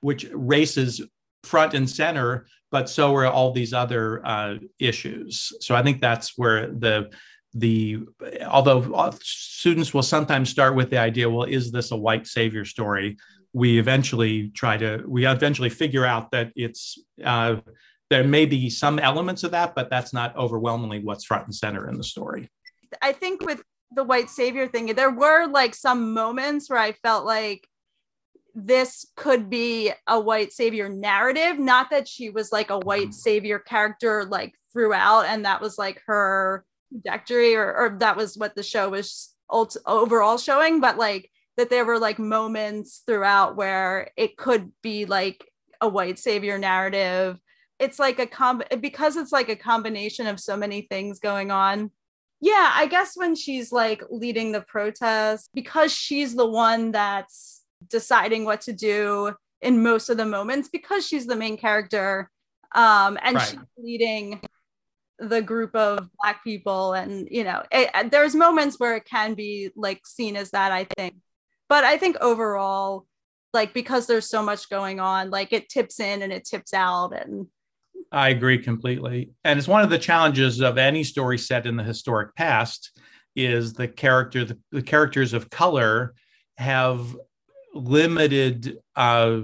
which races front and center but so are all these other uh, issues so i think that's where the the although uh, students will sometimes start with the idea well is this a white savior story we eventually try to we eventually figure out that it's uh, there may be some elements of that but that's not overwhelmingly what's front and center in the story I think with the white savior thing, there were like some moments where I felt like this could be a white savior narrative. Not that she was like a white mm-hmm. savior character like throughout, and that was like her trajectory, or, or that was what the show was overall showing, but like that there were like moments throughout where it could be like a white savior narrative. It's like a comb because it's like a combination of so many things going on yeah, I guess when she's like leading the protest, because she's the one that's deciding what to do in most of the moments, because she's the main character, um, and Right. she's leading the group of black people, and you know, it, there's moments where it can be like seen as that, I think, but I think overall, like because there's so much going on, like it tips in and it tips out, and I agree completely. And it's one of the challenges of any story set in the historic past is the character the, the characters of color have limited uh,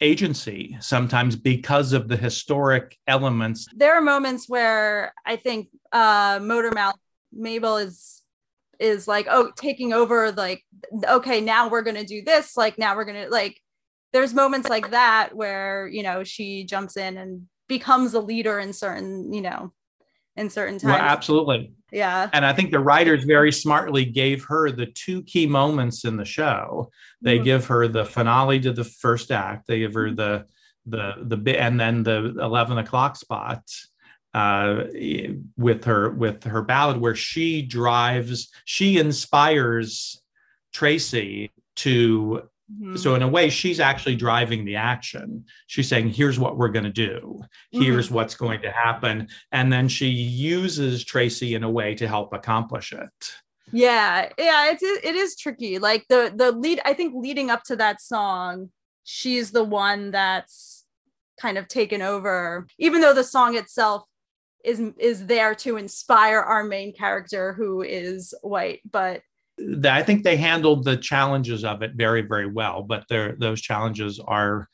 agency sometimes because of the historic elements. there are moments where I think uh Motor Mouth Mabel is is like oh taking over like okay now we're gonna do this like now we're gonna like there's moments like that where you know she jumps in and becomes a leader in certain you know in certain Well, times absolutely. yeah And I think the writers very smartly gave her the two key moments in the show. They Mhm. give her the finale to the first act. They give her the the the bit, and then the eleven o'clock spot uh, with her with her ballad, where she drives, she inspires Tracy to. Mhm. So in a way, she's actually driving the action. She's saying, "Here's what we're going to do. Here's what's going to happen," and then she uses Tracy in a way to help accomplish it. yeah yeah it's it is tricky like the the lead i think leading up to that song she's the one that's kind of taken over even though the song itself is is there to inspire our main character who is white but I think they handled the challenges of it very, very well. But there, those challenges are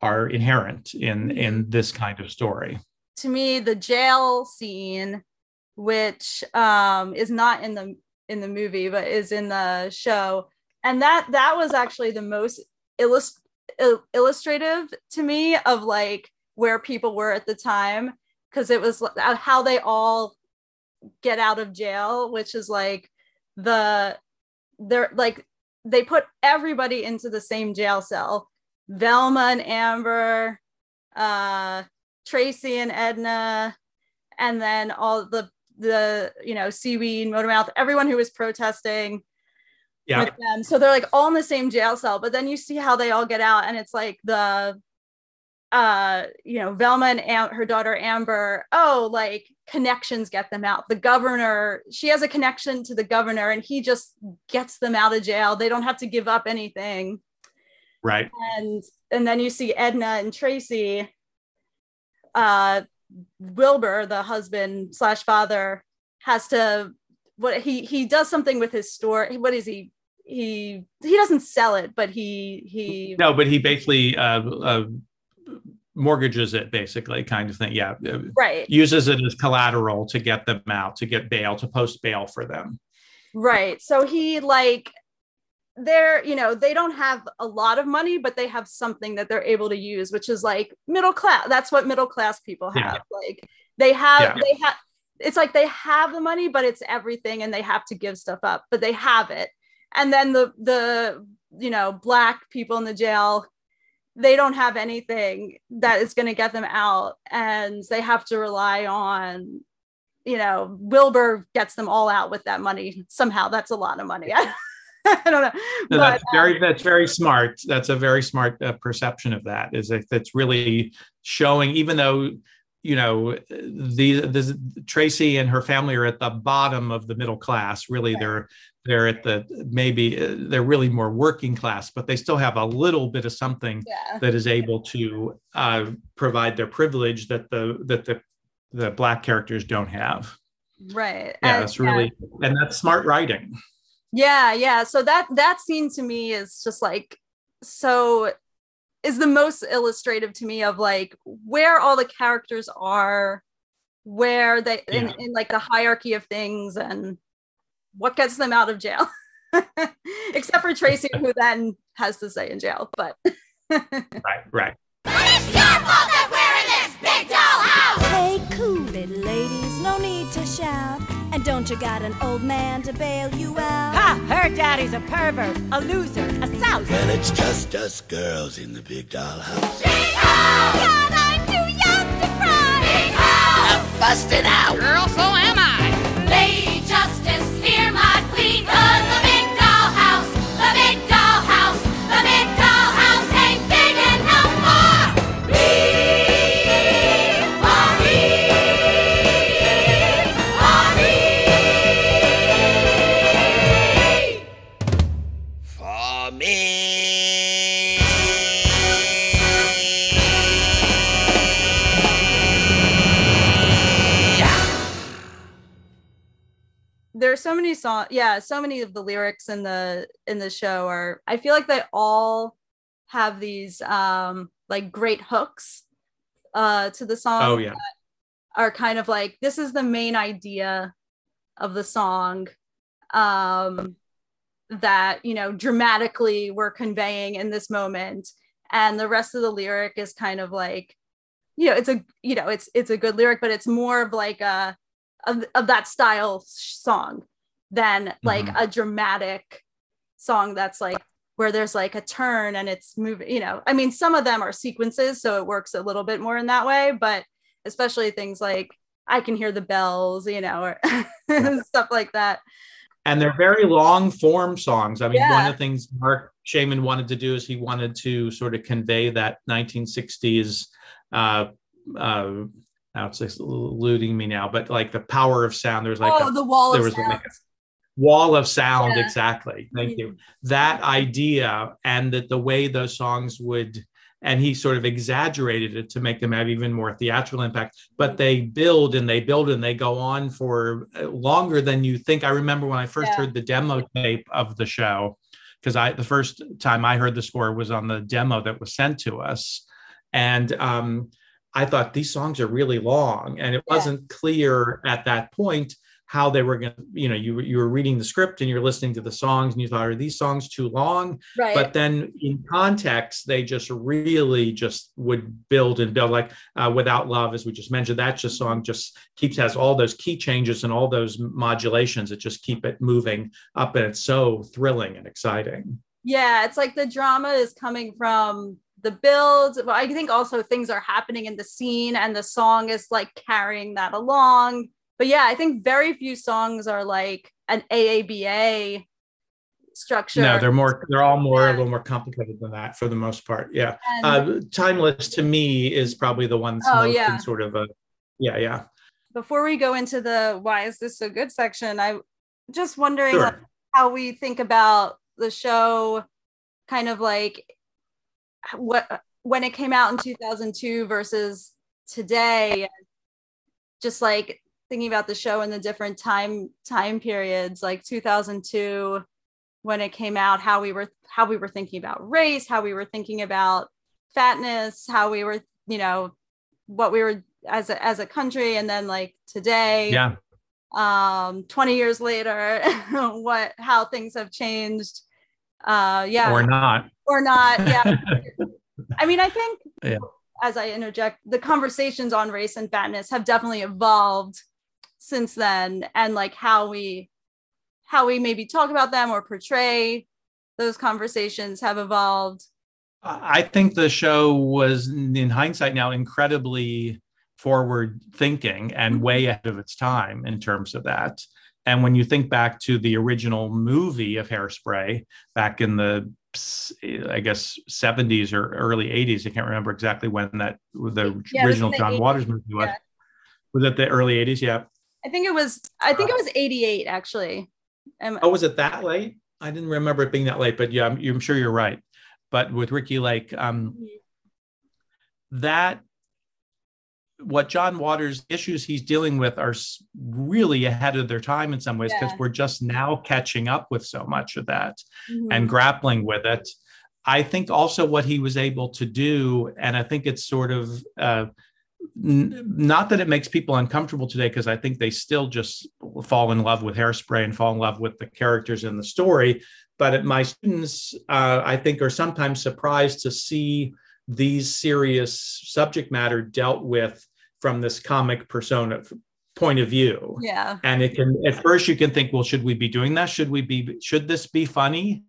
are inherent in in this kind of story. to me the jail scene which um is not in the in the movie but is in the show and that that was actually the most illus- il- illustrative to me of like where people were at the time because it was uh, how they all get out of jail which is like the they're like they put everybody into the same jail cell velma and amber uh Tracy and Edna, and then all the the you know seaweed, motormouth, everyone who was protesting Yeah, with them. So they're like all in the same jail cell. But then you see how they all get out, and it's like the uh you know Velma and Am- her daughter Amber. Oh, like connections get them out. The governor, she has a connection to the governor, and he just gets them out of jail. They don't have to give up anything. Right. and and then you see Edna and Tracy. Uh, Wilbur, the husband slash father, has to what he he does something with his store. What is he? He he doesn't sell it, but he he No, but he basically uh, uh, mortgages it, basically, kind of thing. Yeah. Right Uses it as collateral to get them out, to get bail, to post bail for them. right. So he like they're you know they don't have a lot of money but they have something that they're able to use which is like middle class that's what middle class people have Yeah. like they have Yeah. they have it's like they have the money but it's everything and they have to give stuff up but they have it and then the the you know black people in the jail they don't have anything that is going to get them out and they have to rely on you know wilbur gets them all out with that money somehow that's a lot of money [LAUGHS] i don't know No, but that's very that's very smart. That's a very smart uh, perception of that. Is that that's really showing, even though you know the, the Tracy and her family are at the bottom of the middle class. Really, Right. they're they're at the maybe uh, they're really more working class, but they still have a little bit of something yeah. that is able to uh, provide their privilege that the that the the black characters don't have. right. Yeah, that's really and that's smart writing. yeah yeah. So that that scene to me is just like so is the most illustrative to me of like where all the characters are where they in, in like the hierarchy of things and what gets them out of jail [LAUGHS] except for tracy who then has to stay in jail but [LAUGHS] Right, right. It's your fault that we're in this big dollhouse! Hey, cool it, ladies, no need to shout. And don't you got an old man to bail you out? Ha! Her daddy's a pervert, a loser, a souse. Well, it's just us girls in the big dollhouse. God, I'm too young to cry! I'm busting out. Girl, so am I. there's so many songs yeah so many of the lyrics in the in the show are i feel like they all have these um like great hooks uh to the song Oh yeah. are kind of like this is the main idea of the song um that you know dramatically we're conveying in this moment and the rest of the lyric is kind of like you know it's a you know it's it's a good lyric but it's more of like a of, of that style song than like Mhm. a dramatic song that's like where there's like a turn and it's moving you know i mean some of them are sequences so it works a little bit more in that way but especially things like i can hear the bells you know or [LAUGHS] stuff like that and they're very long form songs. I mean, one of the things Marc Shaiman wanted to do is he wanted to sort of convey that 1960s. Uh, uh, now it's just eluding me now, but like the power of sound. There's like oh a the wall there of was sound. like a wall of sound. Yeah. Exactly. Thank you. That idea and that the way those songs would. And he sort of exaggerated it to make them have even more theatrical impact. But they build and they build and they go on for uh, longer than you think. I remember when I first Yeah. heard the demo tape of the show, because I the first time I heard the score was on the demo that was sent to us, and um, I thought these songs are really long, and it Yeah. wasn't clear at that point how they were going to. You know, you were- you were reading the script and you're listening to the songs, and you thought, are these songs too long? right But then in context, they just really just would build and build. Like uh, "Without Love," as we just mentioned, that just song just keeps has all those key changes and all those modulations that just keep it moving up, and it's so thrilling and exciting. yeah it's like the drama is coming from the build but i think also things are happening in the scene and the song is like carrying that along but yeah i think very few songs are like an aaba structure No, they're more. They're all more a little more complicated than that for the most part. Yeah. And- Uh, Timeless to me is probably the one that's Oh, most yeah. in sort of a. Yeah, yeah. before we go into the why is this so good section I'm just wondering Sure. like, how we think about the show kind of like what when it came out in 2002 versus today just like thinking about the show in the different time time periods like 2002 when it came out how we were how we were thinking about race how we were thinking about fatness how we were you know what we were as a, as a country and then like today Yeah. um 20 years later [LAUGHS] what how things have changed uh yeah Or not. Or not. Yeah. [LAUGHS] I mean i think Yeah. as i interject the conversations on race and fatness have definitely evolved since then. And like how we how we maybe talk about them or portray those conversations have evolved. I think the show was, in hindsight, now incredibly forward thinking and mm-hmm. way ahead of its time in terms of that. And when you think back to the original movie of Hairspray back in the, I guess, 70s or early 80s, I can't remember exactly when that the Yeah, it was in original the John 80s, Waters movie was. yeah. Was it the early 80s? Yeah. i think it was i think it was 88 actually Um, Oh, was it that late? I didn't remember it being that late, but yeah, I'm, I'm sure you're right. But with Ricki Lake, um, that what John Waters issues he's dealing with are really ahead of their time in some ways because Yeah. we're just now catching up with so much of that mhm. and grappling with it. I think also what he was able to do, and I think it's sort of uh, n- not that it makes people uncomfortable today, because I think they still just fall in love with hairspray and fall in love with the characters in the story. But my students, uh, I think, are sometimes surprised to see these serious subject matter dealt with from this comic persona point of view. Yeah. And it can at first you can think well should we be doing that? Should we be should this be funny?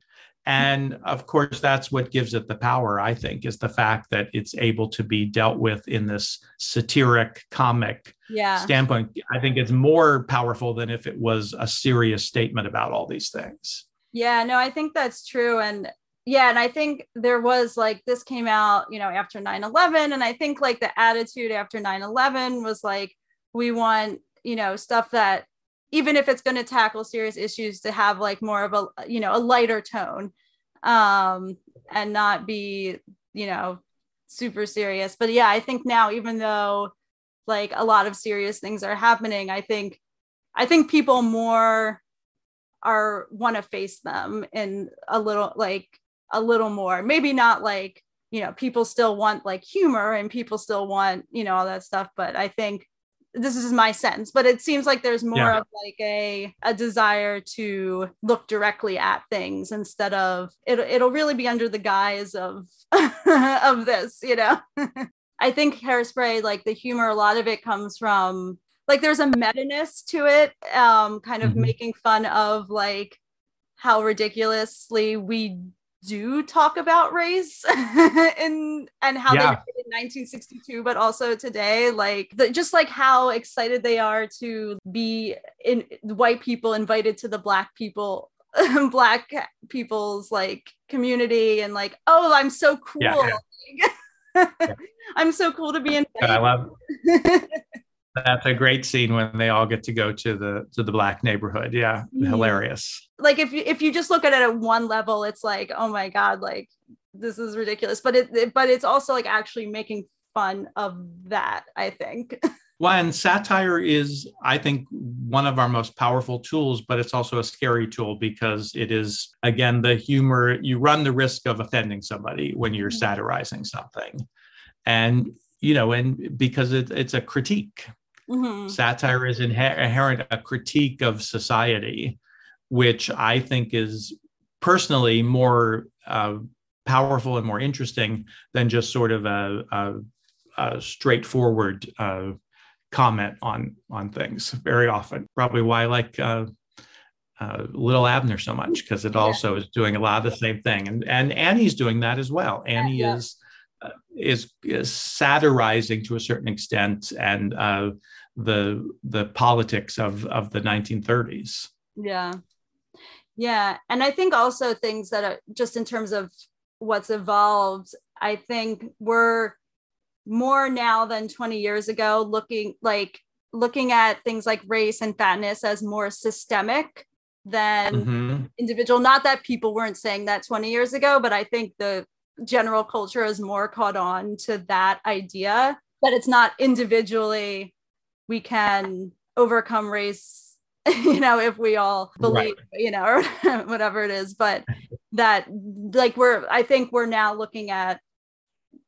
And of course that's what gives it the power i think is the fact that it's able to be dealt with in this satiric comic yeah. standpoint. I think it's more powerful than if it was a serious statement about all these things. Yeah, no, I think that's true. And yeah, and I think there was like this came out, you know, after 9 11. And I think like the attitude after 9 11 was like, we want, you know, stuff that even if it's going to tackle serious issues to have like more of a, you know, a lighter tone um, and not be, you know, super serious. But yeah, I think now, even though like a lot of serious things are happening, I think, I think people more are want to face them in a little like a little more maybe not like you know people still want like humor and people still want you know all that stuff but i think this is my sense but it seems like there's more Yeah. of like a a desire to look directly at things instead of it, it'll really be under the guise of [LAUGHS] of this you know [LAUGHS] i think hairspray like the humor a lot of it comes from like there's a meta-ness to it um kind of Mhm. making fun of like how ridiculously we do talk about race [LAUGHS] and and how Yeah. they did in 1962 but also today like the, just like how excited they are to be in white people invited to the black people [LAUGHS] black people's like community and like oh i'm so cool Yeah. [LAUGHS] i'm so cool to be in i love that's a great scene when they all get to go to the to the black neighborhood yeah hilarious like if you if you just look at it at one level it's like oh my god like this is ridiculous but it, it- but it's also like actually making fun of that i think [LAUGHS] Well, and satire is, I think, one of our most powerful tools, but it's also a scary tool because it is, again, the humor. You run the risk of offending somebody when you're Mhm. satirizing something. And, you know, and because it, it's a critique, Mhm. satire is inher- inherent a critique of society, which I think is personally more uh, powerful and more interesting than just sort of a, a, a straightforward uh, comment on on things. Very often, probably why I like. Uh, uh, Little Abner so much because it Yeah. also is doing a lot of the same thing, and and Annie's doing that as well. Annie yeah. is uh, is is satirizing to a certain extent, and uh, the the politics of of the 1930s. yeah yeah and i think also things that are just in terms of what's evolved i think we're more now than 20 years ago looking like looking at things like race and fatness as more systemic than Mhm. individual not that people weren't saying that 20 years ago but i think the general culture is more caught on to that idea that it's not individually we can overcome race [LAUGHS] you know if we all believe you know or [LAUGHS] whatever it is. But that like we're i think we're now looking at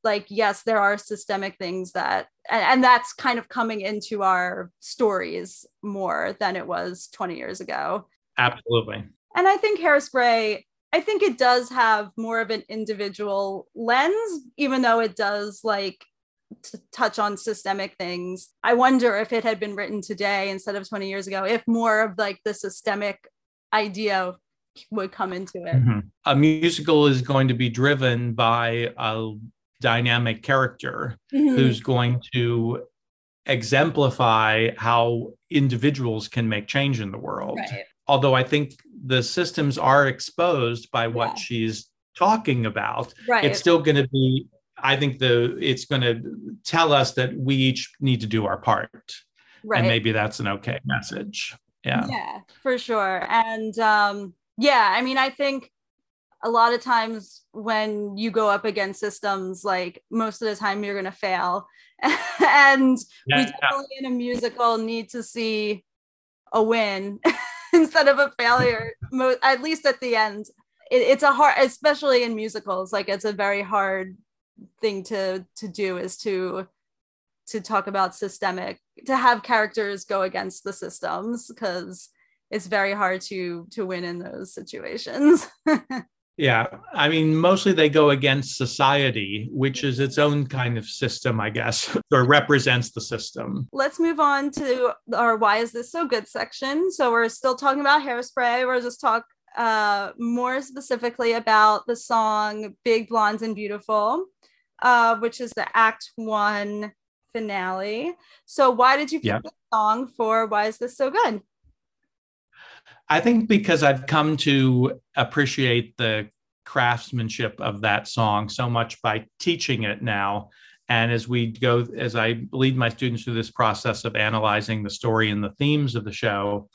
like yes there are systemic things that and, and that's kind of coming into our stories more than it was 20 years ago. Absolutely. and I think hairspray, I think it does have more of an individual lens, even though it does like to touch on systemic things. I wonder if it had been written today instead of 20 years ago, if more of like the systemic idea would come into it. Mhm. A musical is going to be driven by a dynamic character Mhm. who's going to exemplify how individuals can make change in the world. Right. Although I think the systems are exposed by what Yeah. she's talking about, Right. it's still going to be i think the it's going to tell us that we each need to do our part right. and maybe that's an okay message yeah yeah for sure and um yeah i mean i think a lot of times when you go up against systems like most of the time you're going to fail [LAUGHS] and we Yeah. definitely in a musical need to see a win [LAUGHS] [LAUGHS] instead of a failure mo- at least at the end. It, it's a hard especially in musicals like it's a very hard thing to to do is to to talk about systemic to have characters go against the systems because it's very hard to to win in those situations [LAUGHS] yeah i mean mostly they go against society which is its own kind of system i guess [LAUGHS] or represents the system. Let's move on to our why is this so good section. So we're still talking about hairspray. We're just talk uh more specifically about the song big blondes and beautiful uh which is the act one finale. So why did you pick Yeah. the song for why is this so good i think because i've come to appreciate the craftsmanship of that song so much by teaching it now. And as we go as i lead my students through this process of analyzing the story and the themes of the show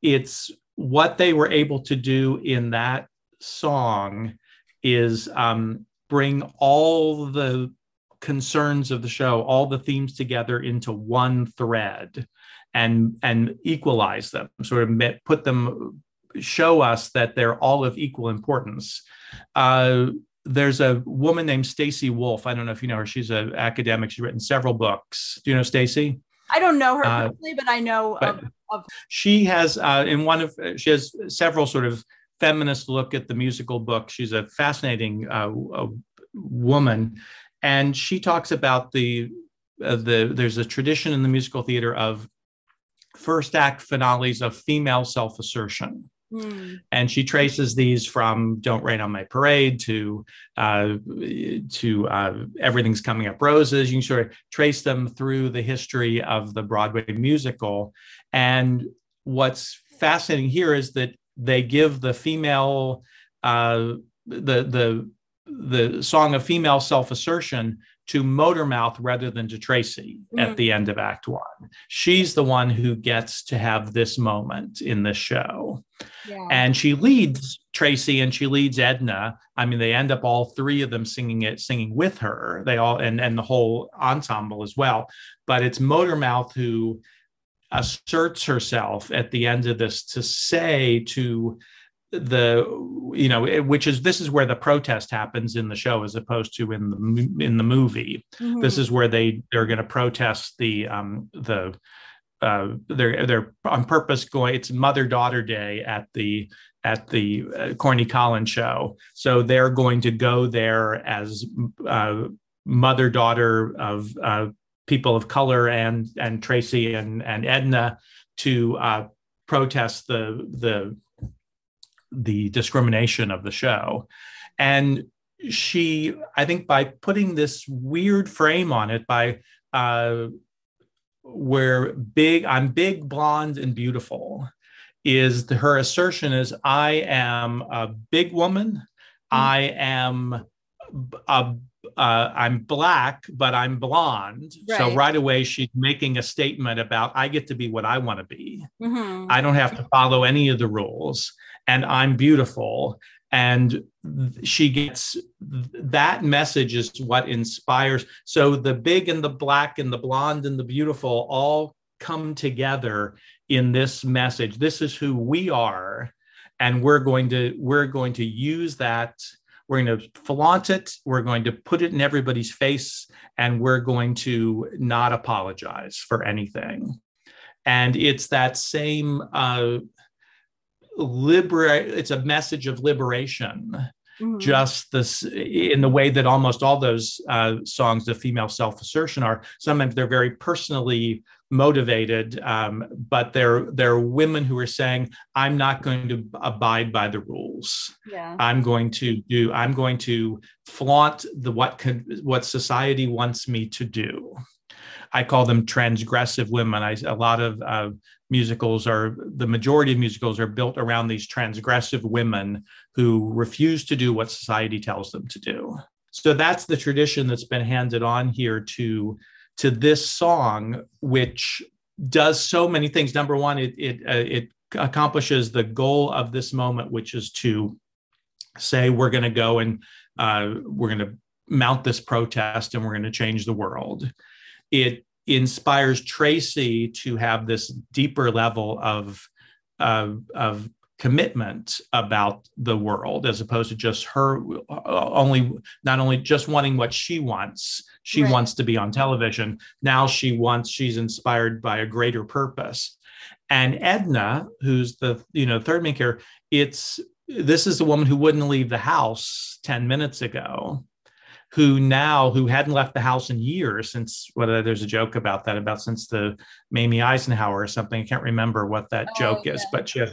it's what they were able to do in that song is um, bring all the concerns of the show all the themes together into one thread and and equalize them sort of put them show us that they're all of equal importance uh, there's a woman named Stacy Wolf. I don't know if you know her. She's an academic. She's written several books. Do you know Stacy? i don't know her Uh, personally but i know but- of, she has uh, in one of she has several sort of feminist look at the musical book she's a fascinating uh, uh, woman and she talks about the uh, the there's a tradition in the musical theater of first act finales of female self-assertion Hmm. and she traces these from "Don't Rain on My Parade" to uh, to uh, "Everything's Coming Up Roses." You can sort of trace them through the history of the Broadway musical. And what's fascinating here is that they give the female uh, the the the song of female self-assertion to Motormouth rather than to Tracy Mhm. at the end of Act One. She's the one who gets to have this moment in the show yeah and she leads Tracy and she leads Edna. I mean, they end up all three of them singing it, singing with her. They all and and the whole ensemble as well. But it's Motormouth who asserts herself at the end of this to say to the you know which is this is where the protest happens in the show as opposed to in the in the movie Mhm. this is where they they're going to protest the um the uh they're they're on purpose going it's mother daughter day at the at the uh, corny collins show so they're going to go there as uh mother daughter of uh people of color and and tracy and and edna to uh protest the the the discrimination of the show and she i think by putting this weird frame on it by uh where big i'm big blonde and beautiful is the, her assertion is i am a big woman i am a uh, I'm black, but I'm blonde. So Right. right away, she's making a statement about I get to be what I want to be. Mhm. I don't have to follow any of the rules, and I'm beautiful. and she gets that message is what inspires. So the big and the black and the blonde and the beautiful all come together in this message. This is who we are. And we're going to we're going to use that. We're going to flaunt it. We're going to put it in everybody's face. And we're going to not apologize for anything. And it's that same uh liberate it's a message of liberation Mhm. just this in the way that almost all those uh, songs of female self-assertion are sometimes they're very personally motivated um, but they're they're women who are saying i'm not going to abide by the rules yeah. i'm going to do i'm going to flaunt the what can, what society wants me to do i call them transgressive women. I, a lot of uh, musicals are the majority of musicals are built around these transgressive women who refuse to do what society tells them to do. So that's the tradition that's been handed on here to to this song which does so many things. Number one it it uh, it accomplishes the goal of this moment which is to say we're going to go and uh, we're going to mount this protest and we're going to change the world it inspires Tracy to have this deeper level of of, of commitment about the world as opposed to just her uh, only not only just wanting what she wants she Right. wants to be on television. Now she wants she's inspired by a greater purpose. And edna who's the you know third main character it's this is the woman who wouldn't leave the house 10 minutes ago who now who hadn't left the house in years since whether there's a joke about that about since the Mamie Eisenhower or something I can't remember what that Oh, joke is but she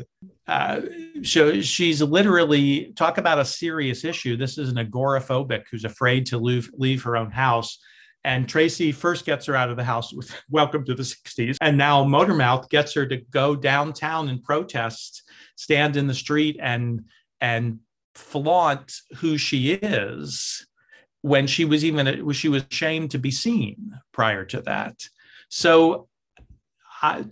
uh, so she's literally talk about a serious issue. This is an agoraphobic who's afraid to leave leave her own house. And Tracy first gets her out of the house with [LAUGHS] welcome to the 60s and now Motormouth gets her to go downtown and protest stand in the street and and flaunt who she is when she was even she was ashamed to be seen prior to that. So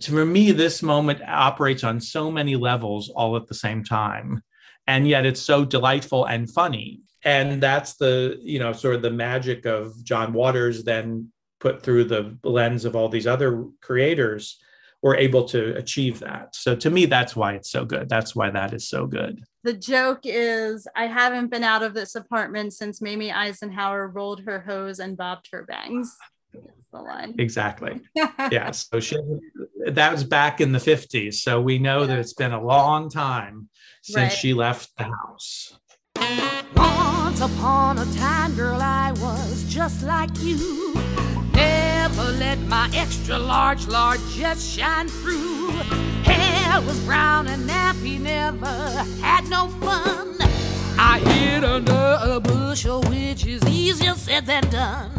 for me this moment operates on so many levels all at the same time. And yet it's so delightful and funny. And that's the you know sort of the magic of john waters then put through the lens of all these other creators were able to achieve that so to me that's why it's so good that's why that is so good the joke is I haven't been out of this apartment since Mamie Eisenhower rolled her hose and bobbed her bangs. The line. exactly [LAUGHS] yeah so she that was back in the 50s so we know that it's been a long time since Right. she left the house Once upon a time, girl, I was just like you. Let my extra large largesse shine through. Hair was brown and nappy, never had no fun. I hid under a bushel, oh, which is easier said than done.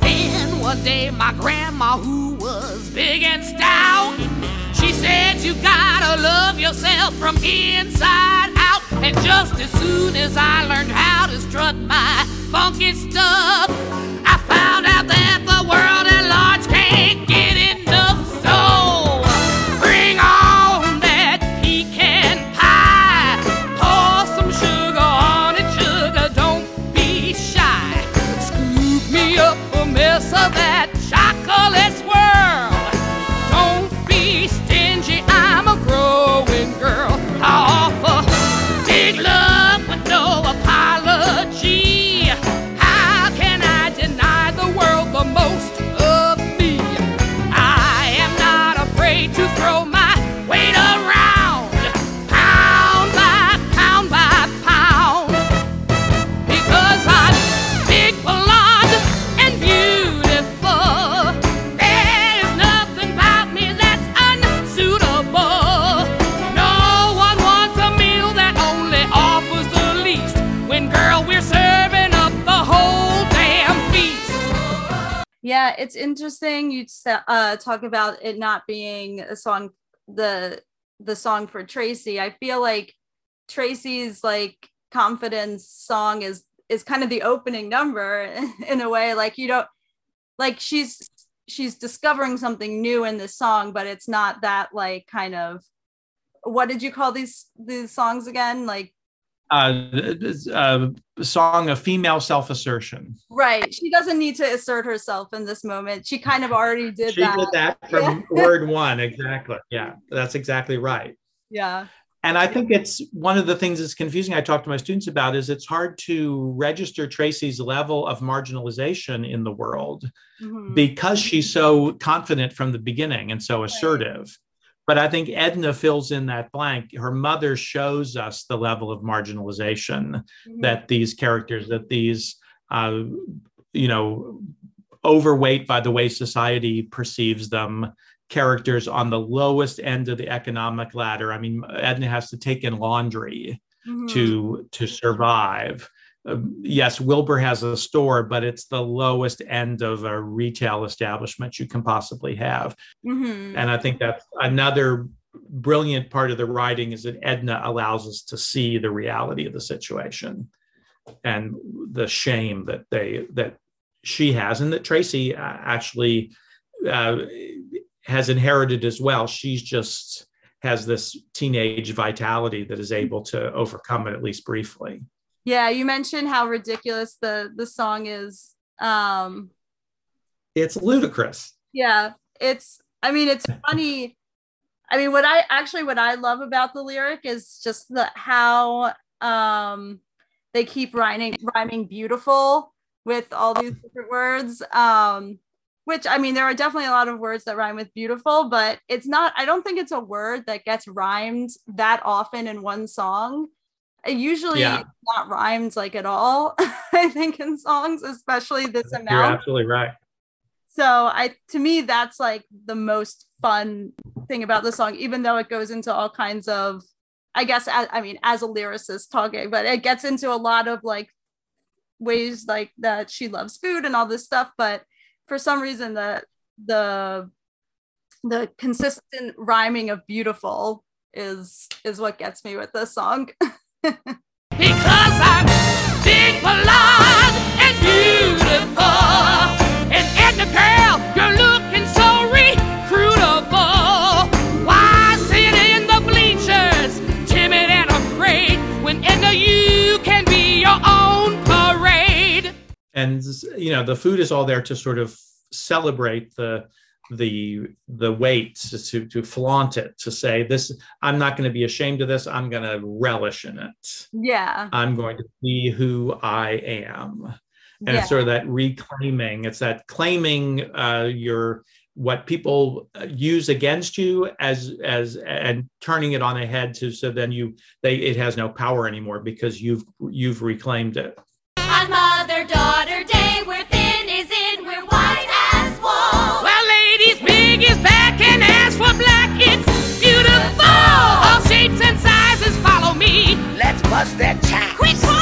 Then one day, my grandma, who was big and stout, she said, You gotta love yourself from inside out. And just as soon as I learned how to strut my funky stuff, found out that the world at large can't it's interesting. You uh, talk about it not being a song, the the song for Tracy. I feel like Tracy's like confidence song is is kind of the opening number [LAUGHS] in a way. Like you don't like she's she's discovering something new in this song, but it's not that like kind of what did you call these these songs again? Like uh, uh, song of female self-assertion. Right. She doesn't need to assert herself in this moment. She kind of already did she that. did that from [LAUGHS] word one, exactly. Yeah, that's exactly right. Yeah. And I think it's one of the things that's confusing. I talk to my students about is it's hard to register Tracy's level of marginalization in the world Mhm. because she's so confident from the beginning and so assertive. But I think Edna fills in that blank. Her mother shows us the level of marginalization Mhm. that these characters, that these, uh, you know, overweight by the way society perceives them, characters on the lowest end of the economic ladder. I mean, Edna has to take in laundry Mhm. to to survive. Um, yes, Wilbur has a store, but it's the lowest end of a retail establishment you can possibly have. Mhm. And I think that's another brilliant part of the writing is that Edna allows us to see the reality of the situation and the shame that they that she has and that Tracy uh, actually uh, has inherited as well. She's just has this teenage vitality that is able to overcome it at least briefly. Yeah, you mentioned how ridiculous the the song is. Um It's ludicrous. yeah, it's I mean it's [LAUGHS] funny. I mean what I actually what I love about the lyric is just the how um they keep rhyming rhyming beautiful with all these different words. Um which I mean there are definitely a lot of words that rhyme with beautiful, but it's not I don't think it's a word that gets rhymed that often in one song. It usually Yeah. not rhymed like at all, [LAUGHS] I think in songs, especially this [LAUGHS] amount You're absolutely right. So I to me that's like the most fun thing about the song, even though it goes into all kinds of I guess I, I mean as a lyricist talking, but it gets into a lot of like ways like that she loves food and all this stuff. But for some reason the the the consistent rhyming of beautiful is is what gets me with this song. [LAUGHS] Because I'm big, blonde, and beautiful. And Edna girl, you're looking so recruitable. Why sit in the bleachers, timid and afraid, when Edna you can be your own parade? and you know the food is all there to sort of celebrate the the the weight to, to to flaunt it to say this i'm not going to be ashamed of this i'm going to relish in it yeah. i'm going to be who i am and yeah. it's sort of that reclaiming it's that claiming uh, your what people uh, use against you as as and turning it on a head to so then you they it has no power anymore because you've you've reclaimed it chops. Quick,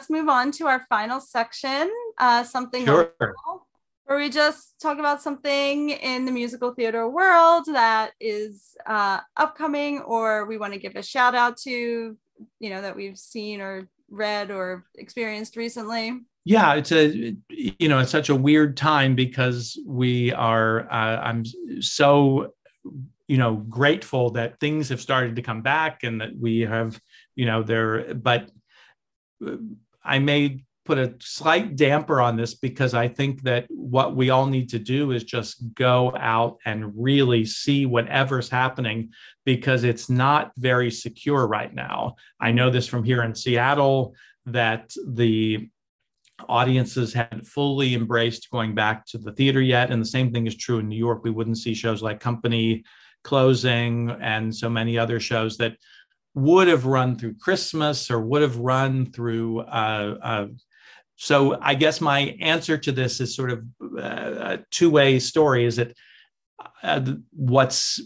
let's move on to our final section. Uh, something Sure. where we just talk about something in the musical theater world that is uh, upcoming, or we want to give a shout out to, you know, that we've seen or read or experienced recently. yeah it's a you know it's such a weird time because we are uh, i'm so you know grateful that things have started to come back and that we have you know there but uh, i may put a slight damper on this because i think that what we all need to do is just go out and really see whatever's happening because it's not very secure right now i know this from here in seattle that the audiences hadn't fully embraced going back to the theater yet. And the same thing is true in New York. We wouldn't see shows like Company closing and so many other shows that would have run through Christmas or would have run through uh, uh, so I guess my answer to this is sort of uh, a two-way story. Is that uh, what's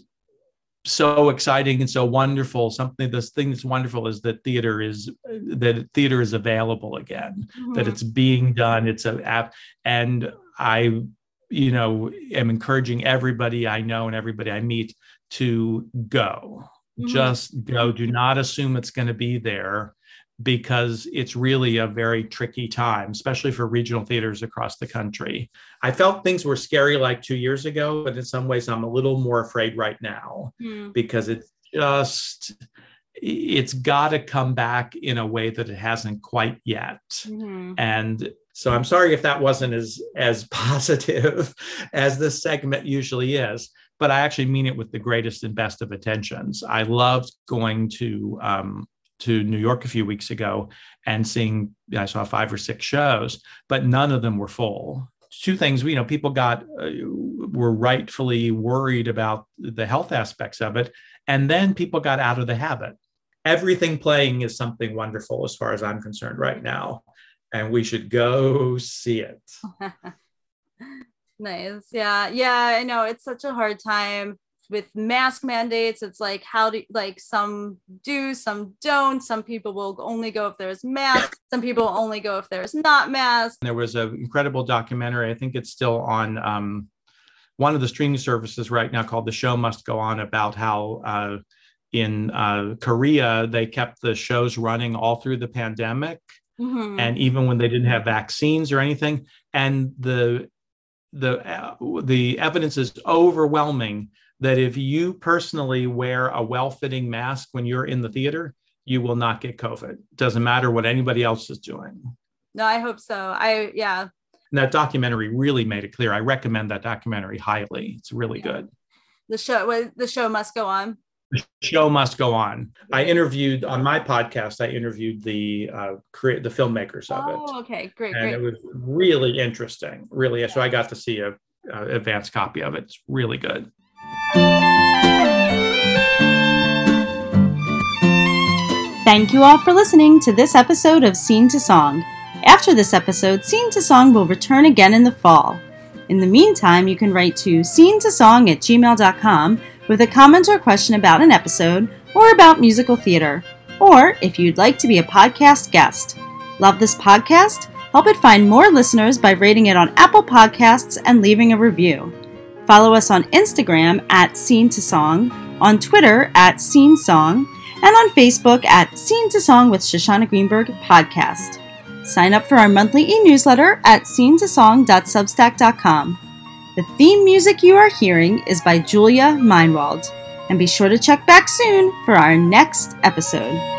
so exciting and so wonderful something this thing that's wonderful is that theater is that theater is available again that Mhm. it's being done it's a app and i you know am encouraging everybody i know and everybody i meet to go Mhm. just go do not assume it's going to be there because it's really a very tricky time especially for regional theaters across the country i felt things were scary like two years ago but in some ways i'm a little more afraid right now Hmm. because it's just it's got to come back in a way that it hasn't quite yet Mhm. and so i'm sorry if that wasn't as as [LAUGHS] positive as this segment usually is but i actually mean it with the greatest and best of intentions i loved going to um to new york a few weeks ago and seeing i saw five or six shows but none of them were full. Two things you know people got uh, were rightfully worried about the health aspects of it and then people got out of the habit. Everything playing is something wonderful as far as i'm concerned right now and we should go see it [LAUGHS] Nice. Yeah. Yeah. I know it's such a hard time with mask mandates. It's like, how do like some do, some don't. Some people will only go if there's masks. Some people only go if there's not masks. there was an incredible documentary i think it's still on um, one of the streaming services right now called the show must go on about how uh, in uh, korea they kept the shows running all through the pandemic Mhm. and even when they didn't have vaccines or anything and the the uh, the evidence is overwhelming that if you personally wear a well-fitting mask when you're in the theater you will not get covid doesn't matter what anybody else is doing no, I hope so. I yeah. and that documentary really made it clear i recommend that documentary highly it's really Yeah. good The show the show must go on. The show must go on i interviewed on my podcast i interviewed the uh create the filmmakers of it Oh, okay. Great, and great. it was really interesting really so i got to see a, a advanced copy of it it's really good Thank you all for listening to this episode of Scene to Song. After this episode, Scene to Song will return again in the fall. In the meantime, you can write to scene to song at gmail.com with a comment or question about an episode or about musical theater, or if you'd like to be a podcast guest. Love this podcast? Help it find more listeners by rating it on Apple Podcasts and leaving a review. Follow us on Instagram at Scene to Song, on Twitter at Scene Song, and on Facebook at Scene to Song with Shoshana Greenberg Podcast. Sign up for our monthly e newsletter at scenetosong.substack.com. The theme music you are hearing is by Julia Meinwald. And be sure to check back soon for our next episode.